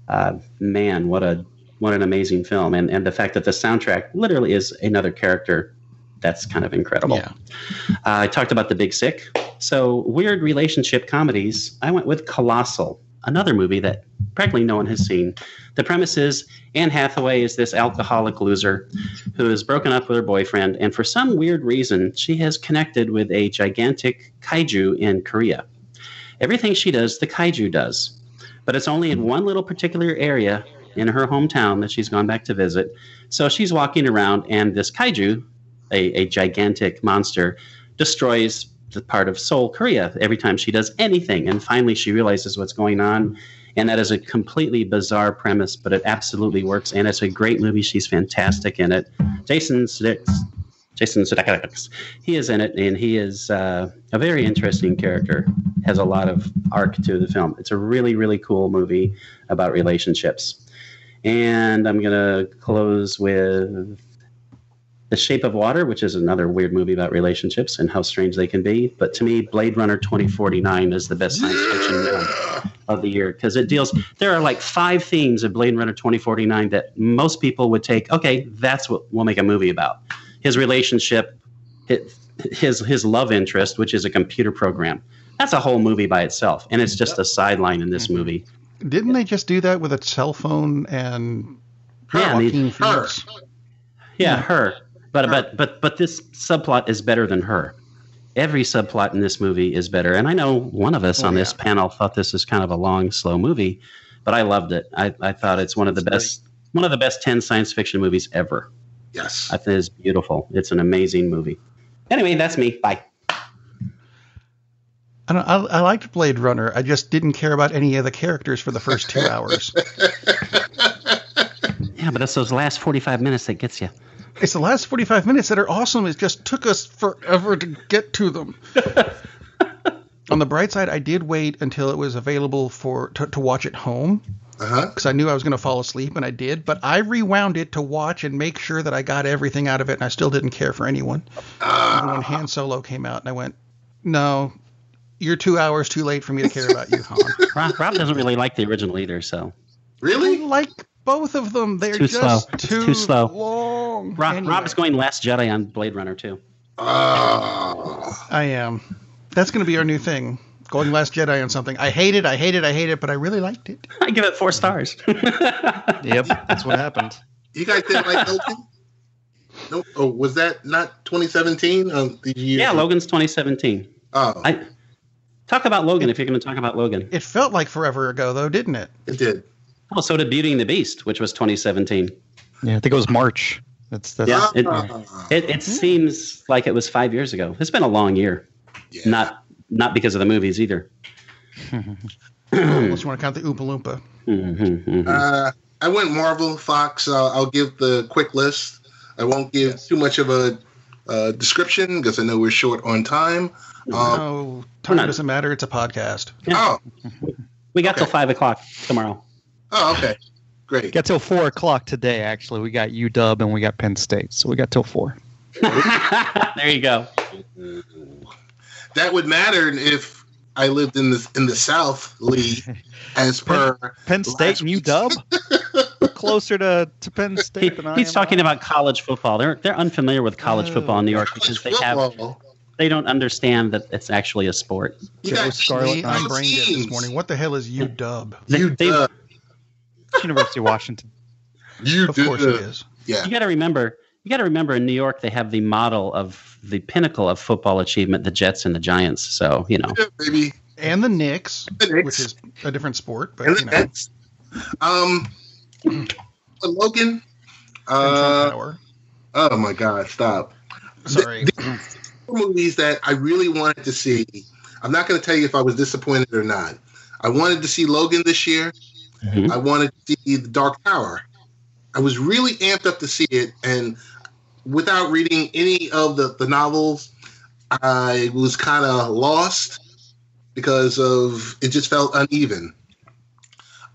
Uh, man, what a what an amazing film, and and the fact that the soundtrack literally is another character, that's kind of incredible. Yeah. Uh, I talked about The Big Sick. So, weird relationship comedies. I went with Colossal, another movie that practically no one has seen. The premise is Anne Hathaway is this alcoholic loser who is broken up with her boyfriend, and for some weird reason, she has connected with a gigantic kaiju in Korea. Everything she does, the kaiju does, but it's only in mm-hmm. one little particular area in her hometown that she's gone back to visit. So she's walking around, and this kaiju, a, a gigantic monster, destroys the part of Seoul, Korea, every time she does anything. And finally, she realizes what's going on. And that is a completely bizarre premise, but it absolutely works. And it's a great movie. She's fantastic in it. Jason Sudeikis, Jason Sudeikis, he is in it, and he is uh, a very interesting character. Has a lot of arc to the film. It's a really, really cool movie about relationships. And I'm gonna close with the Shape of Water, which is another weird movie about relationships and how strange they can be. But to me, Blade Runner 2049 is the best science fiction film of the year because it deals. There are like five themes of Blade Runner 2049 that most people would take. Okay, that's what we'll make a movie about. His relationship, his his, his love interest, which is a computer program. That's a whole movie by itself, and it's just a sideline in this mm-hmm. movie. Didn't they just do that with a cell phone and Yeah, I her. Yeah, Yeah. her. But but but but this subplot is better than her. Every subplot in this movie is better, and I know one of us Oh, on this panel thought this is kind of a long, slow movie, but I loved it. I, I thought it's one of the best one of the best ten science fiction movies ever. Yes. I think it's beautiful. It's an amazing movie. Anyway, that's me. Bye. I, don't, I, I liked Blade Runner. I just didn't care about any of the characters for the first two hours. Yeah, but it's those last forty five minutes that gets you. It's the last 45 minutes that are awesome. It just took us forever to get to them. On the bright side, I did wait until it was available for to, to watch at home Uh huh. because I knew I was going to fall asleep, and I did. But I rewound it to watch and make sure that I got everything out of it, and I still didn't care for anyone. Even when Han Solo came out, and I went, "No, you're two hours too late for me to care about you, Han." Rob, Rob doesn't really like the original either, so I Really? like both of them. They're Too just slow. Too, too slow. long. Rob, Anyway, Rob's going Last Jedi on Blade Runner too. Oh. I am. That's going to be our new thing. Going Last Jedi on something. I hate it. I hate it. I hate it. But I really liked it. I give it four stars. Yep, that's what happened. You guys didn't like Logan? Nope. Oh, was that not 2017? Um, did you? yeah, Logan's 2017. Oh, I talk about Logan if you're going to talk about Logan. It felt like forever ago, though, didn't it? it did. Oh, so did Beauty and the Beast, which was 2017. Yeah, I think it was March. That's that's Yeah, it, Ah. it, it seems like it was five years ago. It's been a long year. Yeah. Not not because of the movies either. Unless you want to count the Oompa Loompa. Mhm, mhm. Uh, I went Marvel, Fox. Uh, I'll give the quick list. I won't give too much of a uh, description because I know we're short on time. Um, oh, time not- doesn't matter. It's a podcast. oh, we got till five o'clock tomorrow. oh, okay, great. got till four o'clock today. Actually, we got UW and we got Penn State, so we got till four. there you go. That would matter if I lived in the in the South, Lee, as per Penn State last and week's- UW. Closer to, to Penn He, State than I he's am. talking about college football. They're they're unfamiliar with college Oh. football in New York because they have they don't understand that it's actually a sport. You Joe got Scarlett, teams. I'm brain dead this morning. What the hell is UW? They, You they- University of Washington. You Of course it is. Yeah. you got to remember you got to remember in New York they have the model of the pinnacle of football achievement, the Jets and the Giants. So you know, Yeah, baby. And the Knicks, The Knicks. which is a different sport, but And you the know, Nets. Um, Logan. and Uh, Tower. oh my God! Stop. Sorry. movies that I really wanted to see. I'm not going to tell you if I was disappointed or not. I wanted to see Logan this year. Mhm. I wanted to see The Dark Tower. I was really amped up to see it, and without reading any of the, the novels, I was kind of lost because of it just felt uneven.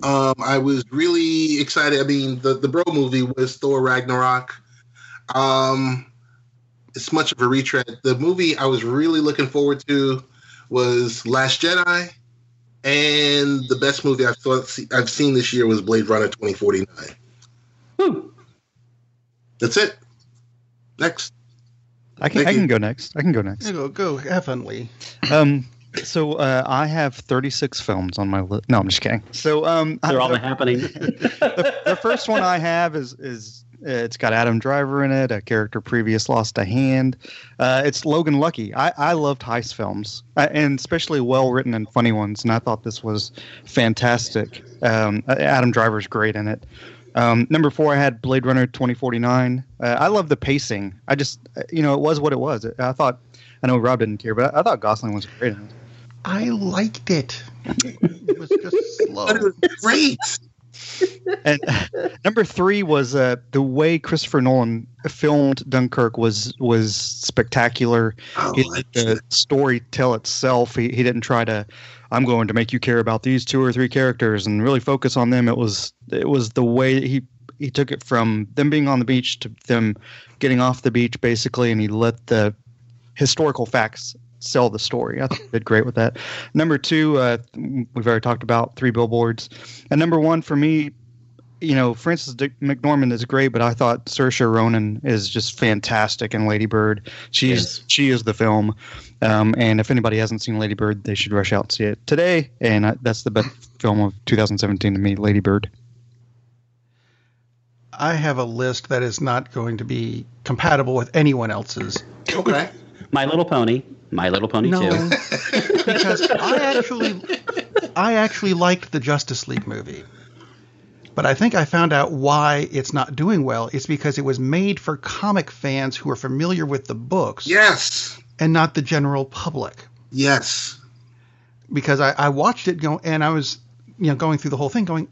Um, I was really excited. I mean, the the Bro movie was Thor Ragnarok. Um, it's much of a retread. The movie I was really looking forward to was Last Jedi, and the best movie I've thought I've seen this year was Blade Runner 2049. Whew. That's it. Next. I can Thank I you. can go next. I can go next. You go, go, heavenly. Um, so uh, I have 36 films on my list. No, I'm just kidding. So um, they're all the, happening. the first one I have is is uh, it's got Adam Driver in it, a character previous lost a hand. Uh, it's Logan Lucky. I, I loved heist films, uh, and especially well written and funny ones. And I thought this was fantastic. Um, uh, Adam Driver's great in it. Um, number four, I had Blade Runner 2049. Uh, I love the pacing. I just, uh, you know, it was what it was. I thought, I know Rob didn't care, but I, I thought Gosling was great. I liked it. It was just slow. But it was great. And number three was uh, the way Christopher Nolan filmed Dunkirk was was spectacular. Oh, He let the story tell itself. He, he didn't try to. I'm going to make you care about these two or three characters and really focus on them. It was it was the way he he took it from them being on the beach to them getting off the beach basically, and he let the historical facts sell the story. I thought he did great with that. Number two, uh, we've already talked about three billboards, and number one for me, you know, Frances Dick McDormand is great, but I thought Saoirse Ronan is just fantastic in Lady Bird. She's Yes. she is the film, um, and if anybody hasn't seen Lady Bird, they should rush out and see it today. And uh, that's the best film of 2017 to me, Lady Bird. I have a list that is not going to be compatible with anyone else's. Okay. My Little Pony, My Little Pony No, Two. because I actually, I actually liked the Justice League movie, but I think I found out why it's not doing well. It's because it was made for comic fans who are familiar with the books Yes. and not the general public. Yes. Because I, I watched it go and I was, you know, going through the whole thing, going,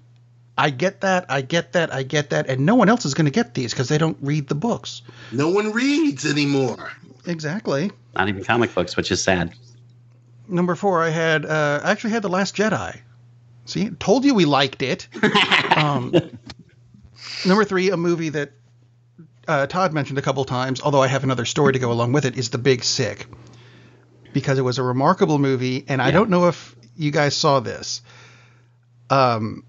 I get that, I get that, I get that, and no one else is going to get these because they don't read the books. No one reads anymore. Exactly. Not even comic books, which is sad. Number four, I had uh, I actually had the Last Jedi. See, told you we liked it. um, number three, a movie that uh, Todd mentioned a couple times, although I have another story to go along with it, is The Big Sick, because it was a remarkable movie, and I don't know if you guys saw this. Um,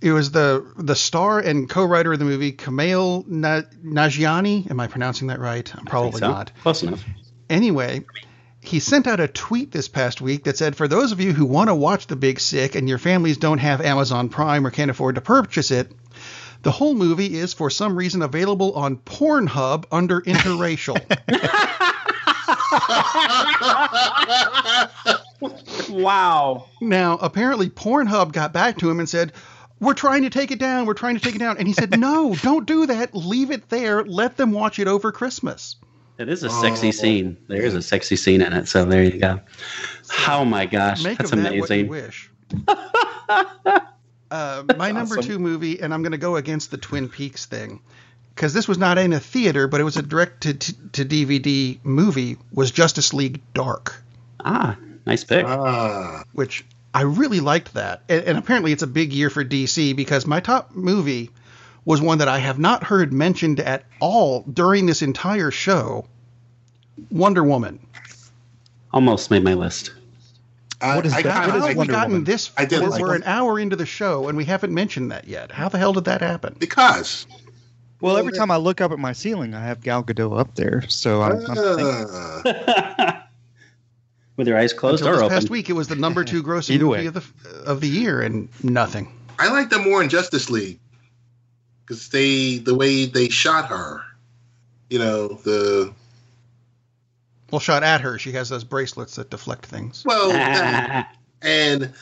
it was the the star and co-writer of the movie, Kumail Na- Nanjiani. Am I pronouncing that right? I'm probably So, not Close enough. anyway, he sent out a tweet this past week that said, For those of you who want to watch The Big Sick and your families don't have Amazon Prime or can't afford to purchase it, the whole movie is for some reason available on Pornhub under interracial. Wow. now, apparently, Pornhub got back to him and said, we're trying to take it down. We're trying to take it down. And he said, no, don't do that. Leave it there. Let them watch it over Christmas. It is a sexy Oh. scene. There is a sexy scene in it. So there you go. Oh my gosh, Make that's of that what you amazing. wish. uh, my number awesome. two movie, and I'm going to go against the Twin Peaks thing, because this was not in a theater, but it was a direct to, to DVD movie, was Justice League Dark, Ah, nice pick. Ah, which I really liked that. And, and apparently it's a big year for DC because my top movie was one that I have not heard mentioned at all during this entire show Wonder Woman. Almost made my list. I, What is I that? kinda What is How have like we Wonder gotten Woman? this? I did we're, like we're it. an hour into the show and we haven't mentioned that yet. How the hell did that happen? because. Well, every time I look up at my ceiling, I have Gal Gadot up there. So I'm, I'm thinking. With your eyes closed Until or this open. past week, it was the number two grossing movie way. of the of the year, and nothing. I like them more in Justice League because they the way they shot her, you know the Well, shot at her. She has those bracelets that deflect things. well that, and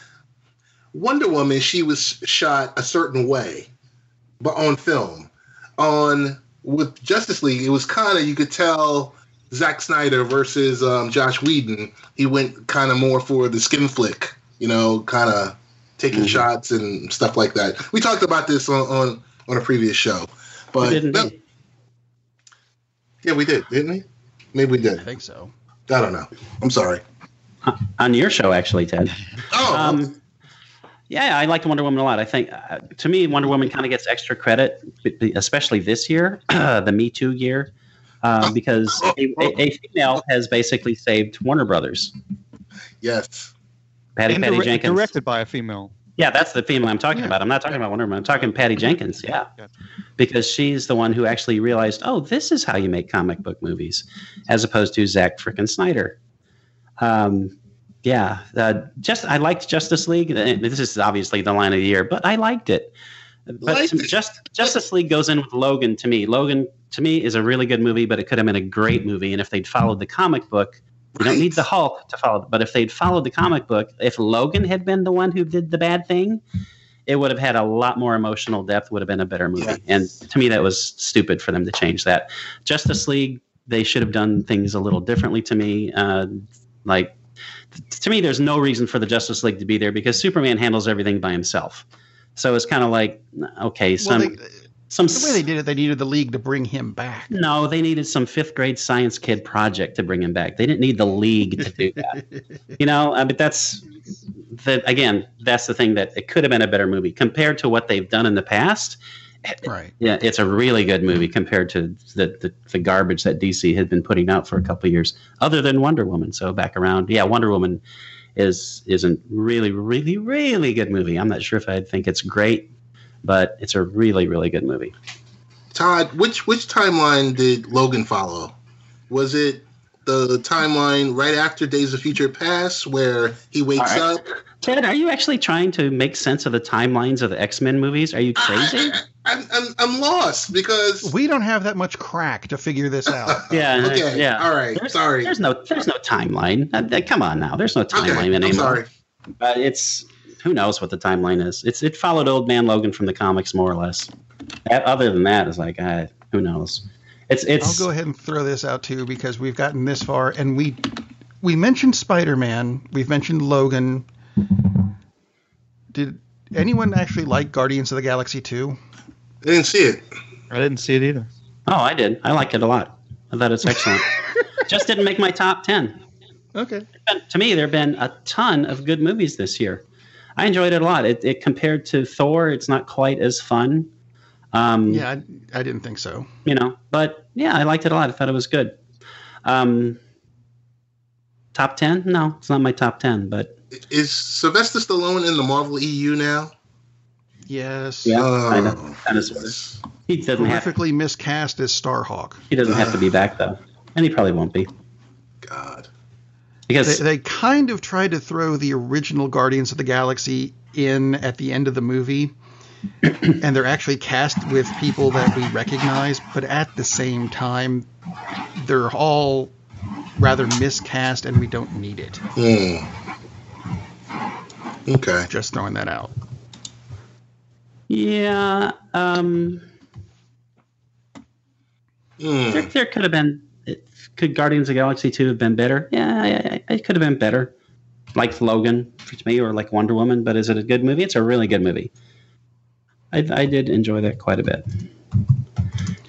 Wonder Woman she was shot a certain way, but on film. On with Justice League, it was kind of you could tell Zack Snyder versus um, Josh Whedon. He went kind of more for the skin flick, you know, kind of taking Mhm. shots and stuff like that. We talked about this on on, on a previous show, but We didn't no- yeah, we did, didn't we? Maybe we did. I think so. I don't know. I'm sorry. on your show, actually, Ted. Oh, Um, yeah, I liked Wonder Woman a lot. I think, uh, to me, Wonder Woman kind of gets extra credit, b- b- especially this year, the Me Too year, uh, because a, a, a female has basically saved Warner Brothers. yes. Patty, Patty dire- Jenkins. directed by a female. Yeah, that's the female I'm talking Yeah. about. I'm not talking about Wonder Woman. I'm talking Patty Jenkins. Yeah. Gotcha. Because she's the one who actually realized, oh, this is how you make comic book movies, as opposed to Zack frickin' Snyder. Um, yeah, uh, just I liked Justice League. This is obviously the line of the year, but I liked it. But Liked to- it. just Justice League goes in with Logan to me. Logan to me is a really good movie, but it could have been a great movie. And if they'd followed the comic book, you don't need the Hulk to follow. But if they'd followed the comic book, if Logan had been the one who did the bad thing, it would have had a lot more emotional depth. Would have been a better movie. And to me, that was stupid for them to change that. Justice League, they should have done things a little differently. To me, uh, like to me, there's no reason for the Justice League to be there because Superman handles everything by himself. So it's kind of like okay, Well, some they, some the way they did it, they needed the league to bring him back. no, they needed some fifth grade science kid project to bring him back. They didn't need the league to do that. you know, uh, but that's that again. That's the thing that it could have been a better movie compared to what they've done in the past. Right. Yeah, it's a really good movie compared to the, the, the garbage that DC had been putting out for a couple of years, other than Wonder Woman. So back around, yeah, Wonder Woman is is a really, really, really good movie. I'm not sure if I think it's great, but it's a really, really good movie. Todd, which which timeline did Logan follow? Was it the timeline right after Days of Future Past, where he wakes All right. up? Ted, are you actually trying to make sense of the timelines of the X Men movies? Are you crazy? I, am I'm, I'm lost because We don't have that much crack to figure this out. yeah, okay, yeah. all right, There's, sorry, There's no, there's no timeline. Uh, come on now, there's no okay, timeline I'm anymore. sorry. But it's who knows what the timeline is. It's it followed Old Man Logan from the comics more or less. That, other than that, it's like uh, who knows. It's it's I'll go ahead and throw this out too because we've gotten this far and we we mentioned Spider-Man, we've mentioned Logan. Did anyone actually like Guardians of the Galaxy 2? I didn't see it. I didn't see it either. Oh, I did. I like it a lot. I thought it's excellent. Just didn't make my top ten. Okay. To me, there have been a ton of good movies this year. I enjoyed it a lot. It, it compared to Thor, it's not quite as fun. Um, Yeah, I, I didn't think so. you know, but yeah, I liked it a lot. I thought it was good. Um, top ten? No, it's not my top ten, but Is Sylvester Stallone in the Marvel EU now? Yes. Yeah. Oh, I know. That is what it is. he doesn't have miscast as Starhawk. he doesn't have to be back though, and he probably won't be God. Because They, they kind of tried to throw the original Guardians of the Galaxy in at the end of the movie, and they're actually cast with people that we recognize, but at the same time, they're all rather miscast, and we don't need it. Hmm. Okay. Just throwing that out. Yeah. Um, Hmm. there, there could have been. Could Guardians of Galaxy 2 have been better? Yeah, it could have been better. Like Logan for me, or like Wonder Woman. But is it a good movie? It's a really good movie. I, I did enjoy that quite a bit.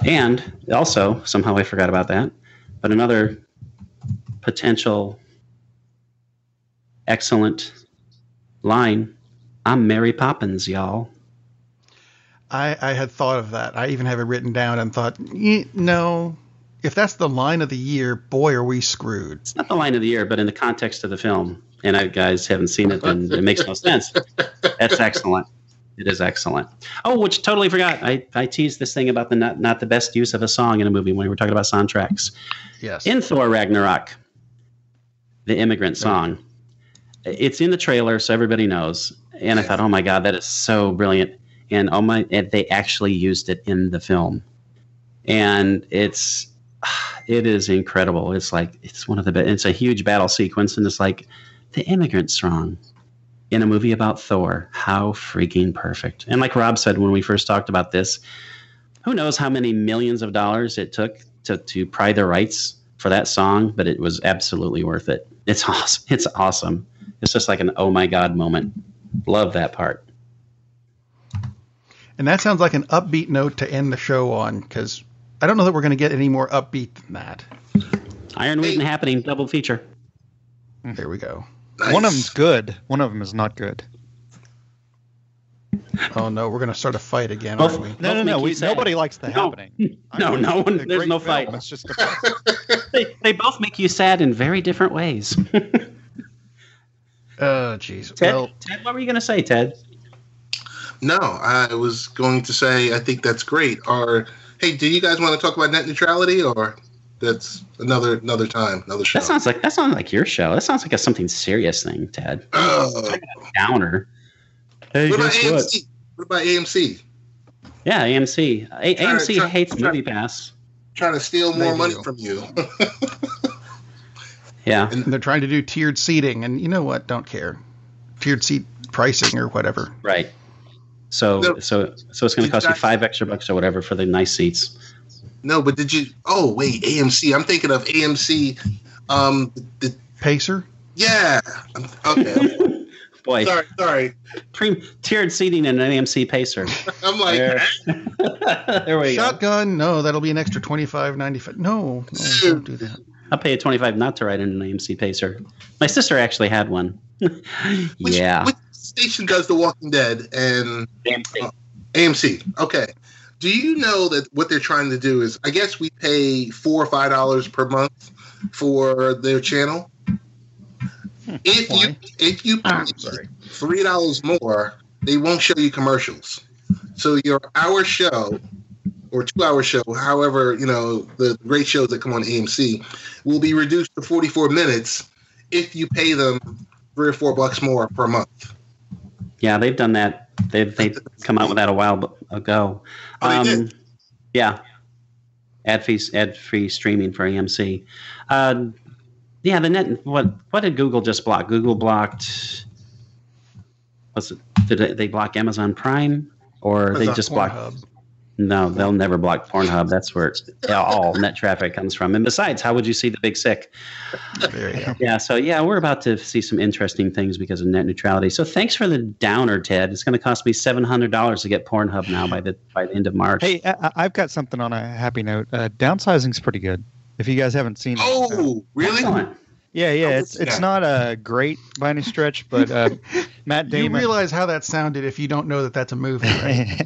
And also, somehow I forgot about that. But another potential excellent line I'm Mary Poppins, y'all. I, I had thought of that. I even have it written down and thought, no, if that's the line of the year, boy, are we screwed. It's not the line of the year, but in the context of the film, and I guys haven't seen it, then it makes no sense. That's excellent. It is excellent. Oh, which totally forgot. I, I teased this thing about the not, not the best use of a song in a movie when we were talking about soundtracks. Yes. In Thor Ragnarok, the immigrant song, it's in the trailer, so everybody knows. And I thought, oh my god, that is so brilliant. And oh my, and they actually used it in the film, and it's it is incredible. It's like it's one of the best. It's a huge battle sequence, and it's like the immigrant song in a movie about Thor. How freaking perfect! And like Rob said when we first talked about this, who knows how many millions of dollars it took to to pry the rights for that song, but it was absolutely worth it. It's awesome. It's awesome. It's just like an oh my god moment. Love that part. And that sounds like an upbeat note to end the show on, because I don't know that we're going to get any more upbeat than that. Iron Wheat and Happening double feature. Mm-hmm. There we go. One of them's good. One of them is not good. Oh no, we're going to start a fight again, Both- aren't we? No, no, no. We, nobody likes the No. happening. No, I no one- there's no film. fight. It's just a They, they both make you sad in very different ways. Oh jeez. Ted, Well, Ted, what were you going to say, Ted? No, I was going to say I think that's great. Or hey, do you guys want to talk about net neutrality, or that's another another time, another show? That sounds like that sounds like your show. That sounds like a something serious thing, Ted. Oh. Downer. Hey, what about guess what? AMC? What about AMC? Yeah, AMC. A- Try AMC try- hates try- Movie Pass. Trying to steal They more money do. from you. Yeah. and they're trying to do tiered seating, and you know what? Don't care. Tiered seat pricing or whatever. Right. So No. so so it's going to cost you five extra bucks or whatever for the nice seats. no, but did you? Oh wait, AMC. I'm thinking of AMC. Um, the, Pacer. yeah. Okay. Boy, sorry, sorry. pre- tiered seating in an AMC Pacer. I'm like, There, there we go. Shotgun. No, that'll be an extra twenty five ninety five. No, no, don't do that. I'll pay you twenty five not to ride in an AMC Pacer. My sister actually had one. which, yeah. Which station does The Walking Dead and AMC. AMC. Okay. Do you know that what they're trying to do is, I guess we pay four or five dollars per month for their channel. If you if you pay Ah, three dollars more, they won't show you commercials. So your hour show or two hour show, however, you know, the great shows that come on AMC will be reduced to forty four minutes if you pay them three or four bucks more per month. Yeah, they've done that. They've they come out with that a while ago. Oh, they did? Yeah, ad free ad free streaming for AMC. Uh, yeah, the net. What what did Google just block? Google blocked. What's it? Did they- they block Amazon Prime or they Amazon just blocked? Pornhub. No, they'll never block Pornhub. That's where it's, all net traffic comes from. And besides, how would you see the big sick? There. Yeah, so yeah, we're about to see some interesting things because of net neutrality. So thanks for the downer, Ted. It's going to cost me seven hundred dollars to get Pornhub now by the by the end of March. Hey, I, I've got something on a happy note. Uh, downsizing's pretty good. If you guys haven't seen it, uh, Oh, really? Excellent. Yeah, yeah, Oh, it's it's not a great by any stretch, but uh, Matt Damon. You realize how that sounded if you don't know that that's a movie, right?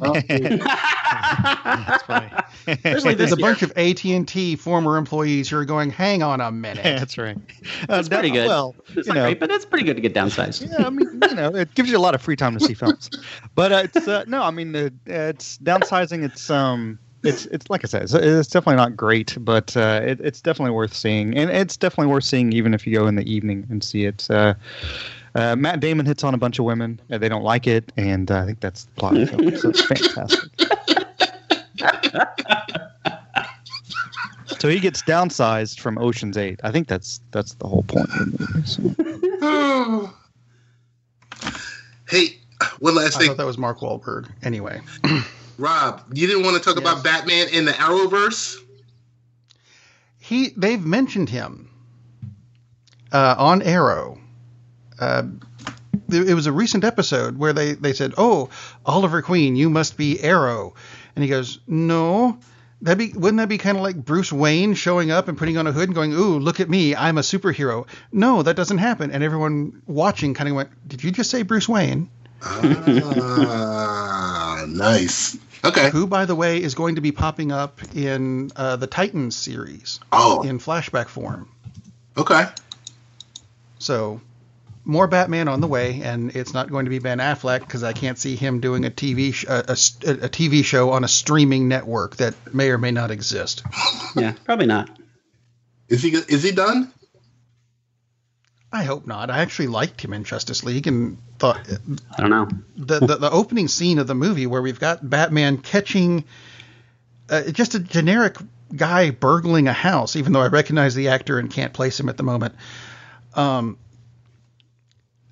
That's funny. Especially There's this a bunch of AT and T former employees who are going, "Hang on a minute." That's right. Uh, That's pretty good. Well, It's you not know, great, but it's pretty good to get downsized. yeah, I mean, you know, it gives you a lot of free time to see films. But uh, it's uh, no, I mean, the it's downsizing. It's um, it's it's like I said, it's, it's definitely not great, but uh, it, it's definitely worth seeing, and it's definitely worth seeing even if you go in the evening and see it. Uh, uh, Matt Damon hits on a bunch of women. They don't like it, and uh, I think that's the plot of the film. So it's fantastic. so he gets downsized from Ocean's Eight. I think that's that's the whole point of the movie. So. hey, One last thing. I thing, thought that was Mark Wahlberg. Anyway, Rob. You didn't want to talk Yes. about Batman in the Arrowverse? he they've mentioned him uh, on Arrow. Uh, it was a recent episode where they, they said, "Oh, Oliver Queen, you must be Arrow," and he goes, "No, that be wouldn't that be kind of like Bruce Wayne showing up and putting on a hood and going, "Ooh, look at me, I'm a superhero." No, that doesn't happen. And everyone watching kind of went, "Did you just say Bruce Wayne?" Ah, nice. Okay. Who, by the way, is going to be popping up in uh, the Titans series Oh, in flashback form. okay. So more Batman on the way, and it's not going to be Ben Affleck because I can't see him doing a TV sh- a, a s- a TV show on a streaming network that may or may not exist. Yeah, probably not. Is he is he done? I hope not. I actually liked him in Justice League and thought I don't know. the the, the opening scene of the movie where we've got Batman catching uh, just a generic guy burgling a house, even though I recognize the actor and can't place him at the moment. Um,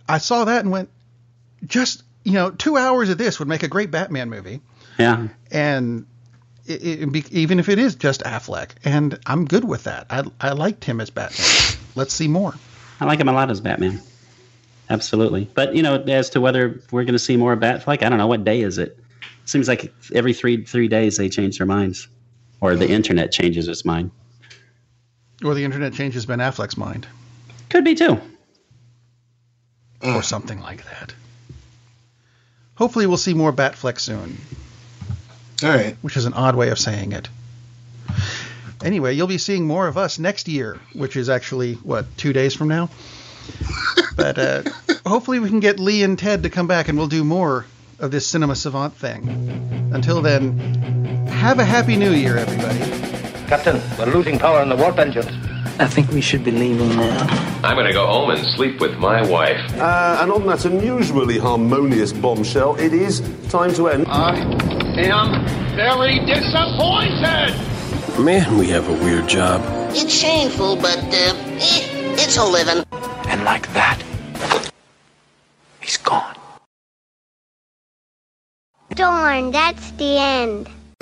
I saw that and went, just you know, two hours of this would make a great Batman movie, Yeah, and it, it, be- even if it is just Affleck, and I'm good with that. I I liked him as Batman. Let's see more. I like him a lot as Batman. Absolutely. But you know, as to whether we're going to see more Batfleck, I don't know. What day is it? Seems like every three three days they change their minds, or the internet changes its mind. Or the internet changes Ben Affleck's mind, Could be too. Mm. or something like that. Hopefully, we'll see more Batfleck soon. All right. which is an odd way of saying it. Anyway, you'll be seeing more of us next year, which is actually what two days from now. but uh, hopefully, we can get Lee and Ted to come back, and we'll do more of this Cinema Savant thing. Until then, have a happy New Year, everybody. Captain, we're losing power in the warp engines. I think we should be leaving now. I'm gonna go home and sleep with my wife. Uh, and on that unusually harmonious bombshell, it is time to end. I am very disappointed. Man, we have a weird job. It's shameful, but, uh, eh, it's a living. And like that, he's gone. Darn, that's the end.